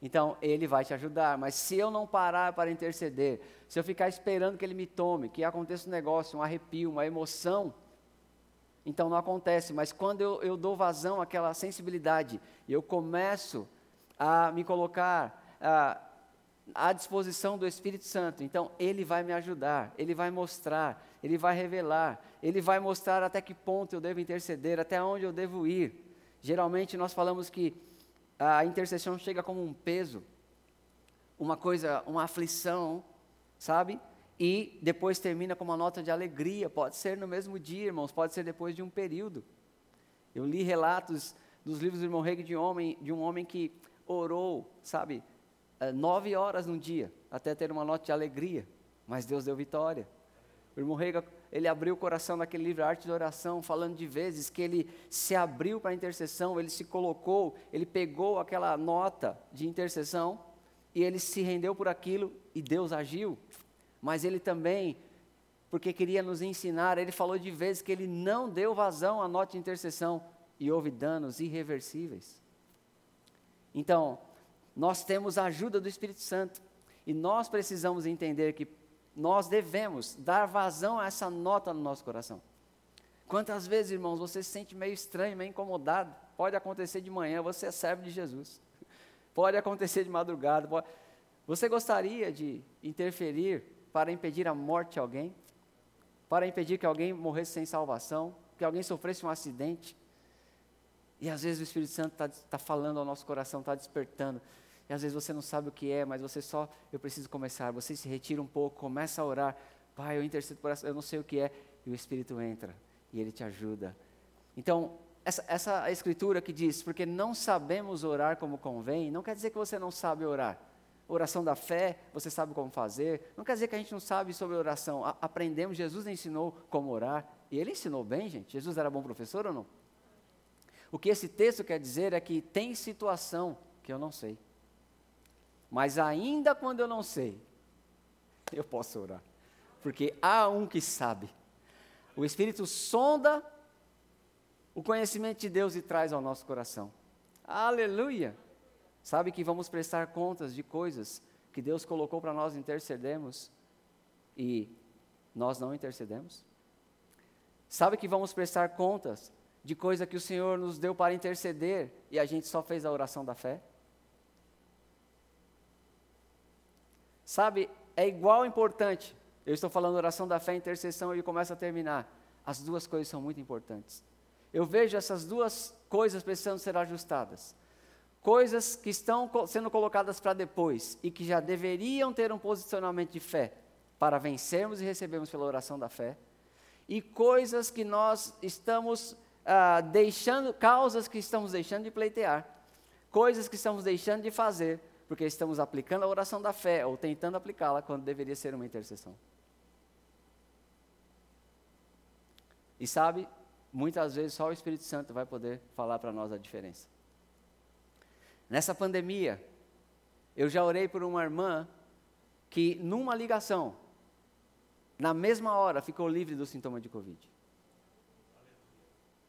Speaker 1: Então, ele vai te ajudar. Mas se eu não parar para interceder, se eu ficar esperando que ele me tome, que aconteça um negócio, um arrepio, uma emoção, então não acontece. Mas quando eu, eu dou vazão àquela sensibilidade, eu começo a me colocar a, à disposição do Espírito Santo, então ele vai me ajudar, ele vai mostrar, ele vai revelar, ele vai mostrar até que ponto eu devo interceder, até onde eu devo ir. Geralmente nós falamos que a intercessão chega como um peso, uma coisa, uma aflição, sabe? E depois termina com uma nota de alegria. Pode ser no mesmo dia, irmãos, pode ser depois de um período. Eu li relatos dos livros do irmão Reg de, homem, de um homem que orou, sabe, eh, nove horas num dia, até ter uma nota de alegria, mas Deus deu vitória. O irmão Rega, ele abriu o coração naquele livro Arte de Oração, falando de vezes que ele se abriu para a intercessão, ele se colocou, ele pegou aquela nota de intercessão e ele se rendeu por aquilo e Deus agiu. Mas ele também, porque queria nos ensinar, ele falou de vezes que ele não deu vazão à nota de intercessão e houve danos irreversíveis. Então, nós temos a ajuda do Espírito Santo e nós precisamos entender que nós devemos dar vazão a essa nota no nosso coração. Quantas vezes, irmãos, você se sente meio estranho, meio incomodado? Pode acontecer de manhã, você é servo de Jesus. Pode acontecer de madrugada. Pode... Você gostaria de interferir para impedir a morte de alguém? Para impedir que alguém morresse sem salvação? Que alguém sofresse um acidente? E às vezes o Espírito Santo está tá falando ao nosso coração, está despertando. E às vezes você não sabe o que é, mas você só, eu preciso começar. Você se retira um pouco, começa a orar. Pai, eu intercedo por essa, eu não sei o que é. E o Espírito entra e ele te ajuda. Então, essa, essa escritura que diz, porque não sabemos orar como convém, não quer dizer que você não sabe orar. Oração da fé, você sabe como fazer. Não quer dizer que a gente não sabe sobre oração. A, aprendemos, Jesus ensinou como orar. E ele ensinou bem, gente. Jesus era bom professor ou não? O que esse texto quer dizer é que tem situação que eu não sei. Mas ainda quando eu não sei, eu posso orar. Porque há um que sabe. O Espírito sonda o conhecimento de Deus e traz ao nosso coração. Aleluia! Sabe que vamos prestar contas de coisas que Deus colocou para nós intercedermos e nós não intercedemos? Sabe que vamos prestar contas de coisa que o Senhor nos deu para interceder e a gente só fez a oração da fé? Sabe, é igual importante. Eu estou falando oração da fé, intercessão e começa a terminar. As duas coisas são muito importantes. Eu vejo essas duas coisas precisando ser ajustadas. Coisas que estão sendo colocadas para depois e que já deveriam ter um posicionamento de fé para vencermos e recebermos pela oração da fé. E coisas que nós estamos ah, deixando, causas que estamos deixando de pleitear, coisas que estamos deixando de fazer porque estamos aplicando a oração da fé ou tentando aplicá-la quando deveria ser uma intercessão. E sabe, muitas vezes só o Espírito Santo vai poder falar para nós a diferença. Nessa pandemia, eu já orei por uma irmã que, numa ligação, na mesma hora, ficou livre do sintoma de Covid.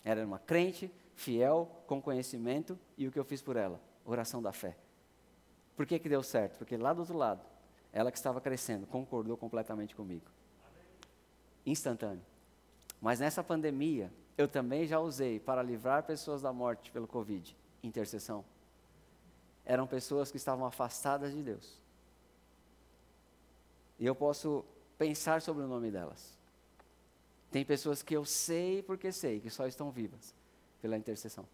Speaker 1: Era uma crente, fiel, com conhecimento, e o que eu fiz por ela? Oração da fé. Por que, que deu certo? Porque lá do outro lado, ela que estava crescendo, concordou completamente comigo. Instantâneo. Mas nessa pandemia, eu também já usei para livrar pessoas da morte pelo Covid, intercessão. eram pessoas que estavam afastadas de Deus. E eu posso pensar sobre o nome delas. Tem pessoas que eu sei porque sei que só estão vivas pela intercessão.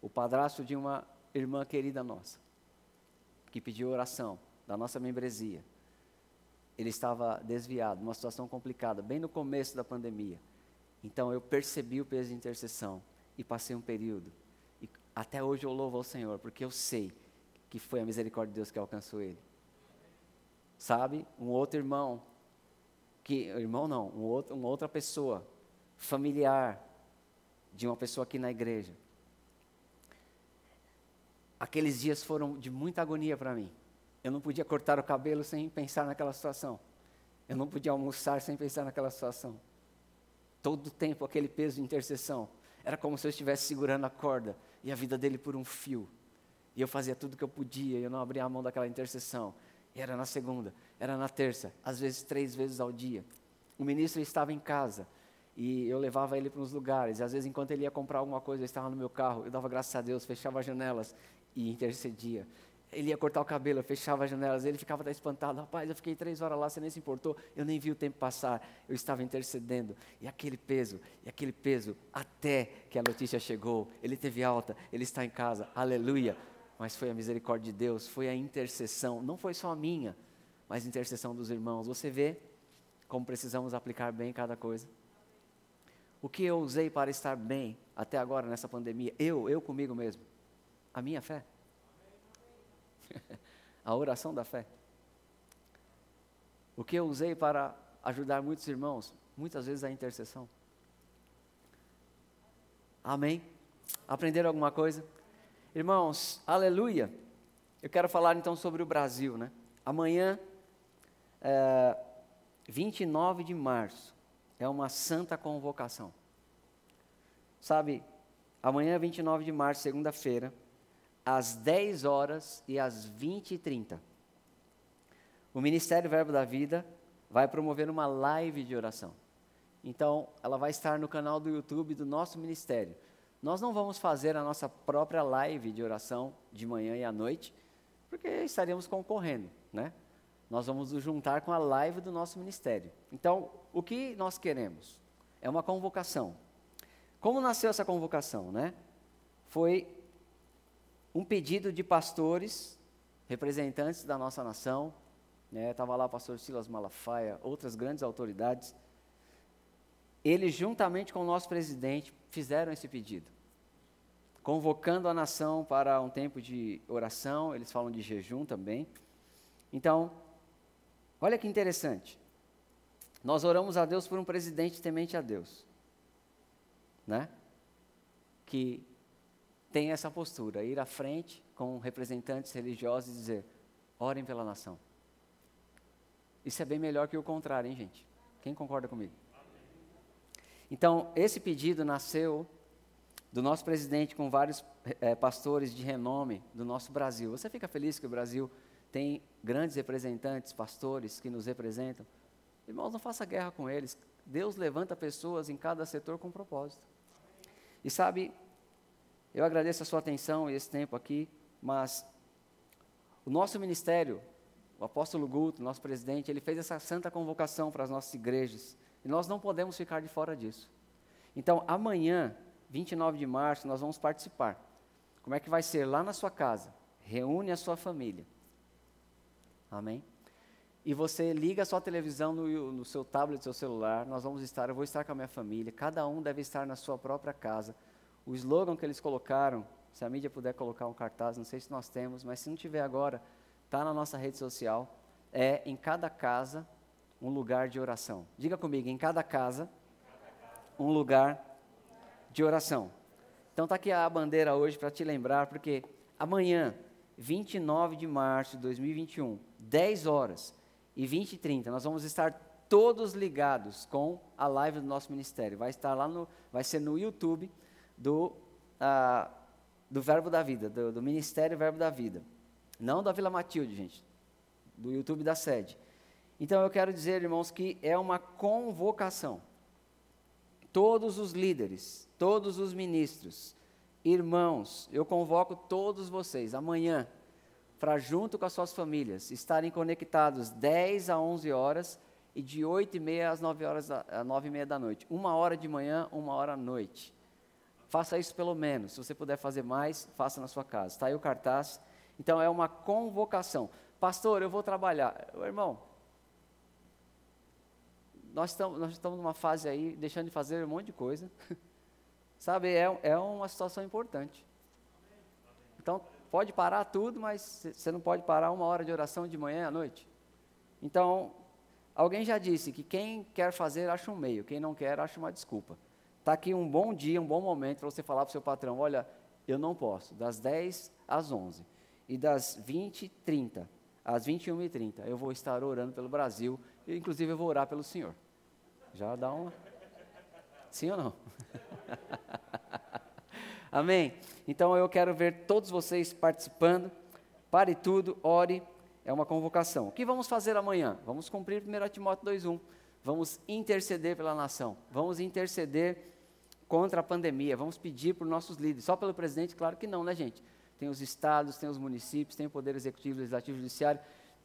Speaker 1: O padrasto de uma irmã querida nossa, que pediu oração da nossa membresia, ele estava desviado, numa situação complicada, bem no começo da pandemia. Então eu percebi o peso de intercessão e passei um período. E até hoje eu louvo ao Senhor, porque eu sei que foi a misericórdia de Deus que alcançou ele. Sabe? Um outro irmão, que irmão não, um outro, uma outra pessoa, familiar de uma pessoa aqui na igreja. Aqueles dias foram de muita agonia para mim. Eu não podia cortar o cabelo sem pensar naquela situação. Eu não podia almoçar sem pensar naquela situação. Todo o tempo aquele peso de intercessão. Era como se eu estivesse segurando a corda e a vida dele por um fio. E eu fazia tudo o que eu podia, e eu não abria a mão daquela intercessão. E era na segunda, era na terça, às vezes três vezes ao dia. O ministro estava em casa e eu levava ele para uns lugares. E às vezes, enquanto ele ia comprar alguma coisa, eu estava no meu carro, eu dava graças a Deus, fechava as janelas e intercedia. Ele ia cortar o cabelo, eu fechava as janelas, ele ficava espantado. Rapaz, eu fiquei três horas lá, você nem se importou. Eu nem vi o tempo passar, eu estava intercedendo. E aquele peso, e aquele peso, até que a notícia chegou. Ele teve alta, ele está em casa, aleluia. Mas foi a misericórdia de Deus, foi a intercessão, não foi só a minha, mas a intercessão dos irmãos. Você vê como precisamos aplicar bem cada coisa. O que eu usei para estar bem até agora nessa pandemia? Eu, eu comigo mesmo. A minha fé. a oração da fé. O que eu usei para ajudar muitos irmãos? Muitas vezes a intercessão. Amém? Aprenderam alguma coisa? Irmãos, aleluia. Eu quero falar então sobre o Brasil, né? Amanhã, é, 29 de março, é uma santa convocação. Sabe, amanhã, 29 de março, segunda-feira, às 10 horas e às 20 e 30. O Ministério Verbo da Vida vai promover uma live de oração. Então, ela vai estar no canal do YouTube do nosso ministério. Nós não vamos fazer a nossa própria live de oração de manhã e à noite, porque estaríamos concorrendo, né? Nós vamos nos juntar com a live do nosso ministério. Então, o que nós queremos? É uma convocação. Como nasceu essa convocação, né? Foi um pedido de pastores, representantes da nossa nação, estava né? lá o pastor Silas Malafaia, outras grandes autoridades. Eles, juntamente com o nosso presidente, fizeram esse pedido, convocando a nação para um tempo de oração, eles falam de jejum também. Então, olha que interessante. Nós oramos a Deus por um presidente temente a Deus, né? Que tem essa postura, ir à frente com representantes religiosos e dizer: orem pela nação. Isso é bem melhor que o contrário, hein, gente? Quem concorda comigo? Então, esse pedido nasceu do nosso presidente com vários é, pastores de renome do nosso Brasil. Você fica feliz que o Brasil tem grandes representantes, pastores que nos representam? Irmãos, não faça guerra com eles. Deus levanta pessoas em cada setor com propósito. E sabe, eu agradeço a sua atenção e esse tempo aqui, mas o nosso ministério, o apóstolo Guto, nosso presidente, ele fez essa santa convocação para as nossas igrejas. E nós não podemos ficar de fora disso. Então, amanhã, 29 de março, nós vamos participar. Como é que vai ser? Lá na sua casa. Reúne a sua família. Amém? E você liga a sua televisão no, no seu tablet, no seu celular. Nós vamos estar, eu vou estar com a minha família. Cada um deve estar na sua própria casa o slogan que eles colocaram, se a mídia puder colocar um cartaz, não sei se nós temos, mas se não tiver agora, está na nossa rede social, é em cada casa um lugar de oração. Diga comigo, em cada casa um lugar de oração. Então está aqui a bandeira hoje para te lembrar, porque amanhã, 29 de março de 2021, 10 horas e 20 e 30, nós vamos estar todos ligados com a live do nosso ministério. Vai estar lá no, vai ser no YouTube do, do Verbo da Vida, do, do, Ministério Verbo da Vida. Não da Vila Matilde, gente. Do YouTube da sede. Então eu quero dizer, irmãos, que é uma convocação. Todos os líderes, todos os ministros Irmãos, eu convoco todos vocês amanhã para, junto com as suas famílias, estarem conectados 10 a 11 horas e de 8 e meia às 9 horas, às 9 e meia da noite. Uma hora de manhã, uma hora à noite. Faça isso pelo menos. Se você puder fazer mais, faça na sua casa. Está aí o cartaz. Então é uma convocação. Pastor, eu vou trabalhar. Irmão, nós estamos, nós estamos numa fase aí, deixando de fazer um monte de coisa. Sabe, é, é uma situação importante. Então, pode parar tudo, mas você não pode parar uma hora de oração de manhã à noite. Então, alguém já disse que quem quer fazer acha um meio, quem não quer acha uma desculpa. Está aqui um bom dia, um bom momento para você falar para o seu patrão: olha, eu não posso, das 10 às 11 e das 20 h 30 às 21 h 30 eu vou estar orando pelo Brasil, e inclusive eu vou orar pelo Senhor. Já dá uma. Sim ou não? Amém? Então eu quero ver todos vocês participando. Pare tudo, ore. É uma convocação. O que vamos fazer amanhã? Vamos cumprir 1 Timóteo 2,1. Vamos interceder pela nação. Vamos interceder contra a pandemia. Vamos pedir por nossos líderes. Só pelo presidente? Claro que não, né, gente? Tem os estados, tem os municípios, tem o Poder Executivo, Legislativo, Judiciário.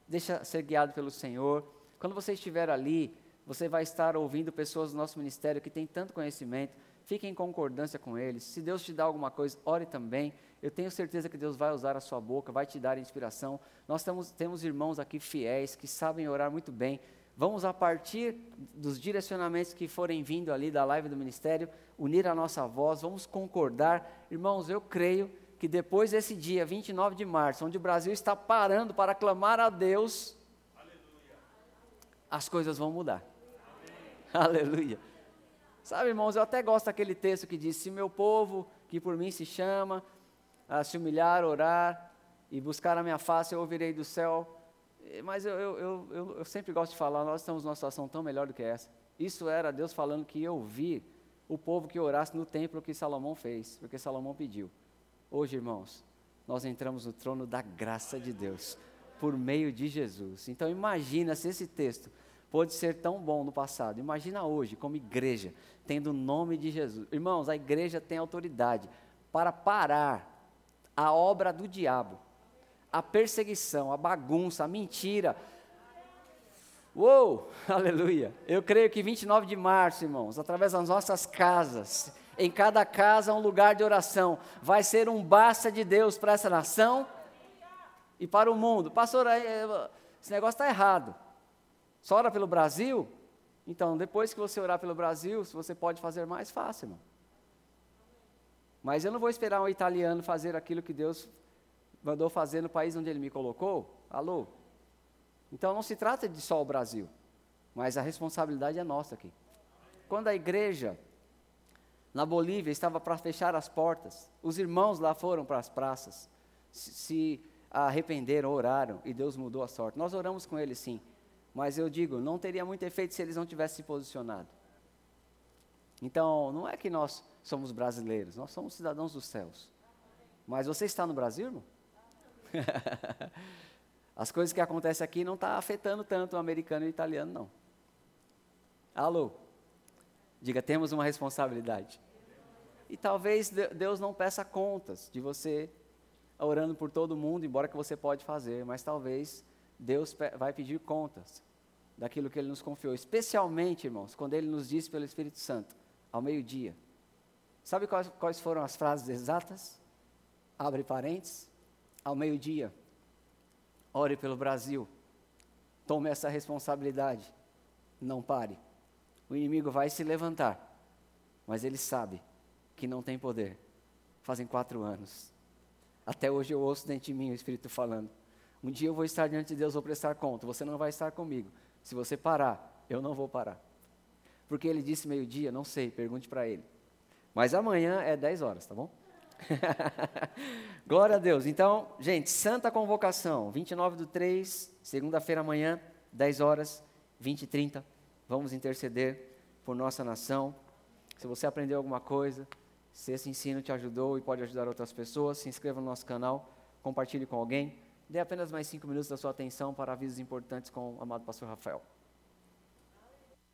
Speaker 1: Deixa ser guiado pelo Senhor. Quando você estiver ali, você vai estar ouvindo pessoas do nosso ministério que têm tanto conhecimento. Fique em concordância com eles. Se Deus te dá alguma coisa, ore também. Eu tenho certeza que Deus vai usar a sua boca, vai te dar inspiração. Nós temos, temos irmãos aqui fiéis que sabem orar muito bem. Vamos, a partir dos direcionamentos que forem vindo ali da live do ministério, unir a nossa voz, vamos concordar. Irmãos, eu creio que depois desse dia, 29 de março, onde o Brasil está parando para clamar a Deus, Aleluia. as coisas vão mudar. Aleluia. Sabe, irmãos, eu até gosto daquele texto que diz: Se meu povo, que por mim se chama, a se humilhar, orar e buscar a minha face, eu ouvirei do céu. Mas eu, eu, eu, eu, sempre gosto de falar: nós estamos numa situação tão melhor do que essa. Isso era Deus falando que eu vi o povo que orasse no templo que Salomão fez, porque Salomão pediu. Hoje, irmãos, nós entramos no trono da graça de Deus, por meio de Jesus. Então, imagina se esse texto pôde ser tão bom no passado. Imagina hoje, como igreja, tendo o nome de Jesus. Irmãos, a igreja tem autoridade para parar a obra do diabo, a perseguição, a bagunça, a mentira. Uou, aleluia. Eu creio que 29 de março, irmãos, através das nossas casas, em cada casa um lugar de oração, vai ser um basta de Deus para essa nação e para o mundo. Pastor, esse negócio está errado. Só ora pelo Brasil? Então, depois que você orar pelo Brasil, se você pode fazer mais, faça, irmão. Mas eu não vou esperar um italiano fazer aquilo que Deus mandou fazer no país onde ele me colocou. Alô? Então não se trata de só o Brasil, mas a responsabilidade é nossa aqui. Quando a igreja na Bolívia estava para fechar as portas, os irmãos lá foram para as praças, se, arrependeram, oraram e Deus mudou a sorte. Nós oramos com eles sim, mas eu digo, não teria muito efeito se eles não tivessem se posicionado. Então, não é que nós somos brasileiros, nós somos cidadãos dos céus. Mas você está no Brasil, irmão? As coisas que acontecem aqui não estão tá afetando tanto o americano e o italiano, não. Alô? Diga, temos uma responsabilidade. E talvez Deus não peça contas de você orando por todo mundo, embora que você pode fazer, mas talvez Deus vai pedir contas daquilo que Ele nos confiou, especialmente, irmãos, quando Ele nos disse pelo Espírito Santo, ao meio-dia. Sabe quais, quais foram as frases exatas? Abre parênteses, ao meio-dia. Ore pelo Brasil. Tome essa responsabilidade. Não pare. O inimigo vai se levantar, mas ele sabe que não tem poder. Fazem quatro anos. Até hoje eu ouço dentro de mim o Espírito falando. Um dia eu vou estar diante de Deus, vou prestar conta. Você não vai estar comigo. Se você parar, eu não vou parar. Porque ele disse meio-dia, não sei, pergunte para ele. Mas amanhã é 10 horas, tá bom? Glória a Deus. Então, gente, santa convocação, 29 do 3, segunda-feira amanhã, 10 horas, 20 e 30. Vamos interceder por nossa nação. Se você aprendeu alguma coisa, se esse ensino te ajudou e pode ajudar outras pessoas, se inscreva no nosso canal, compartilhe com alguém. Dê apenas mais cinco minutos da sua atenção para avisos importantes com o amado pastor Rafael.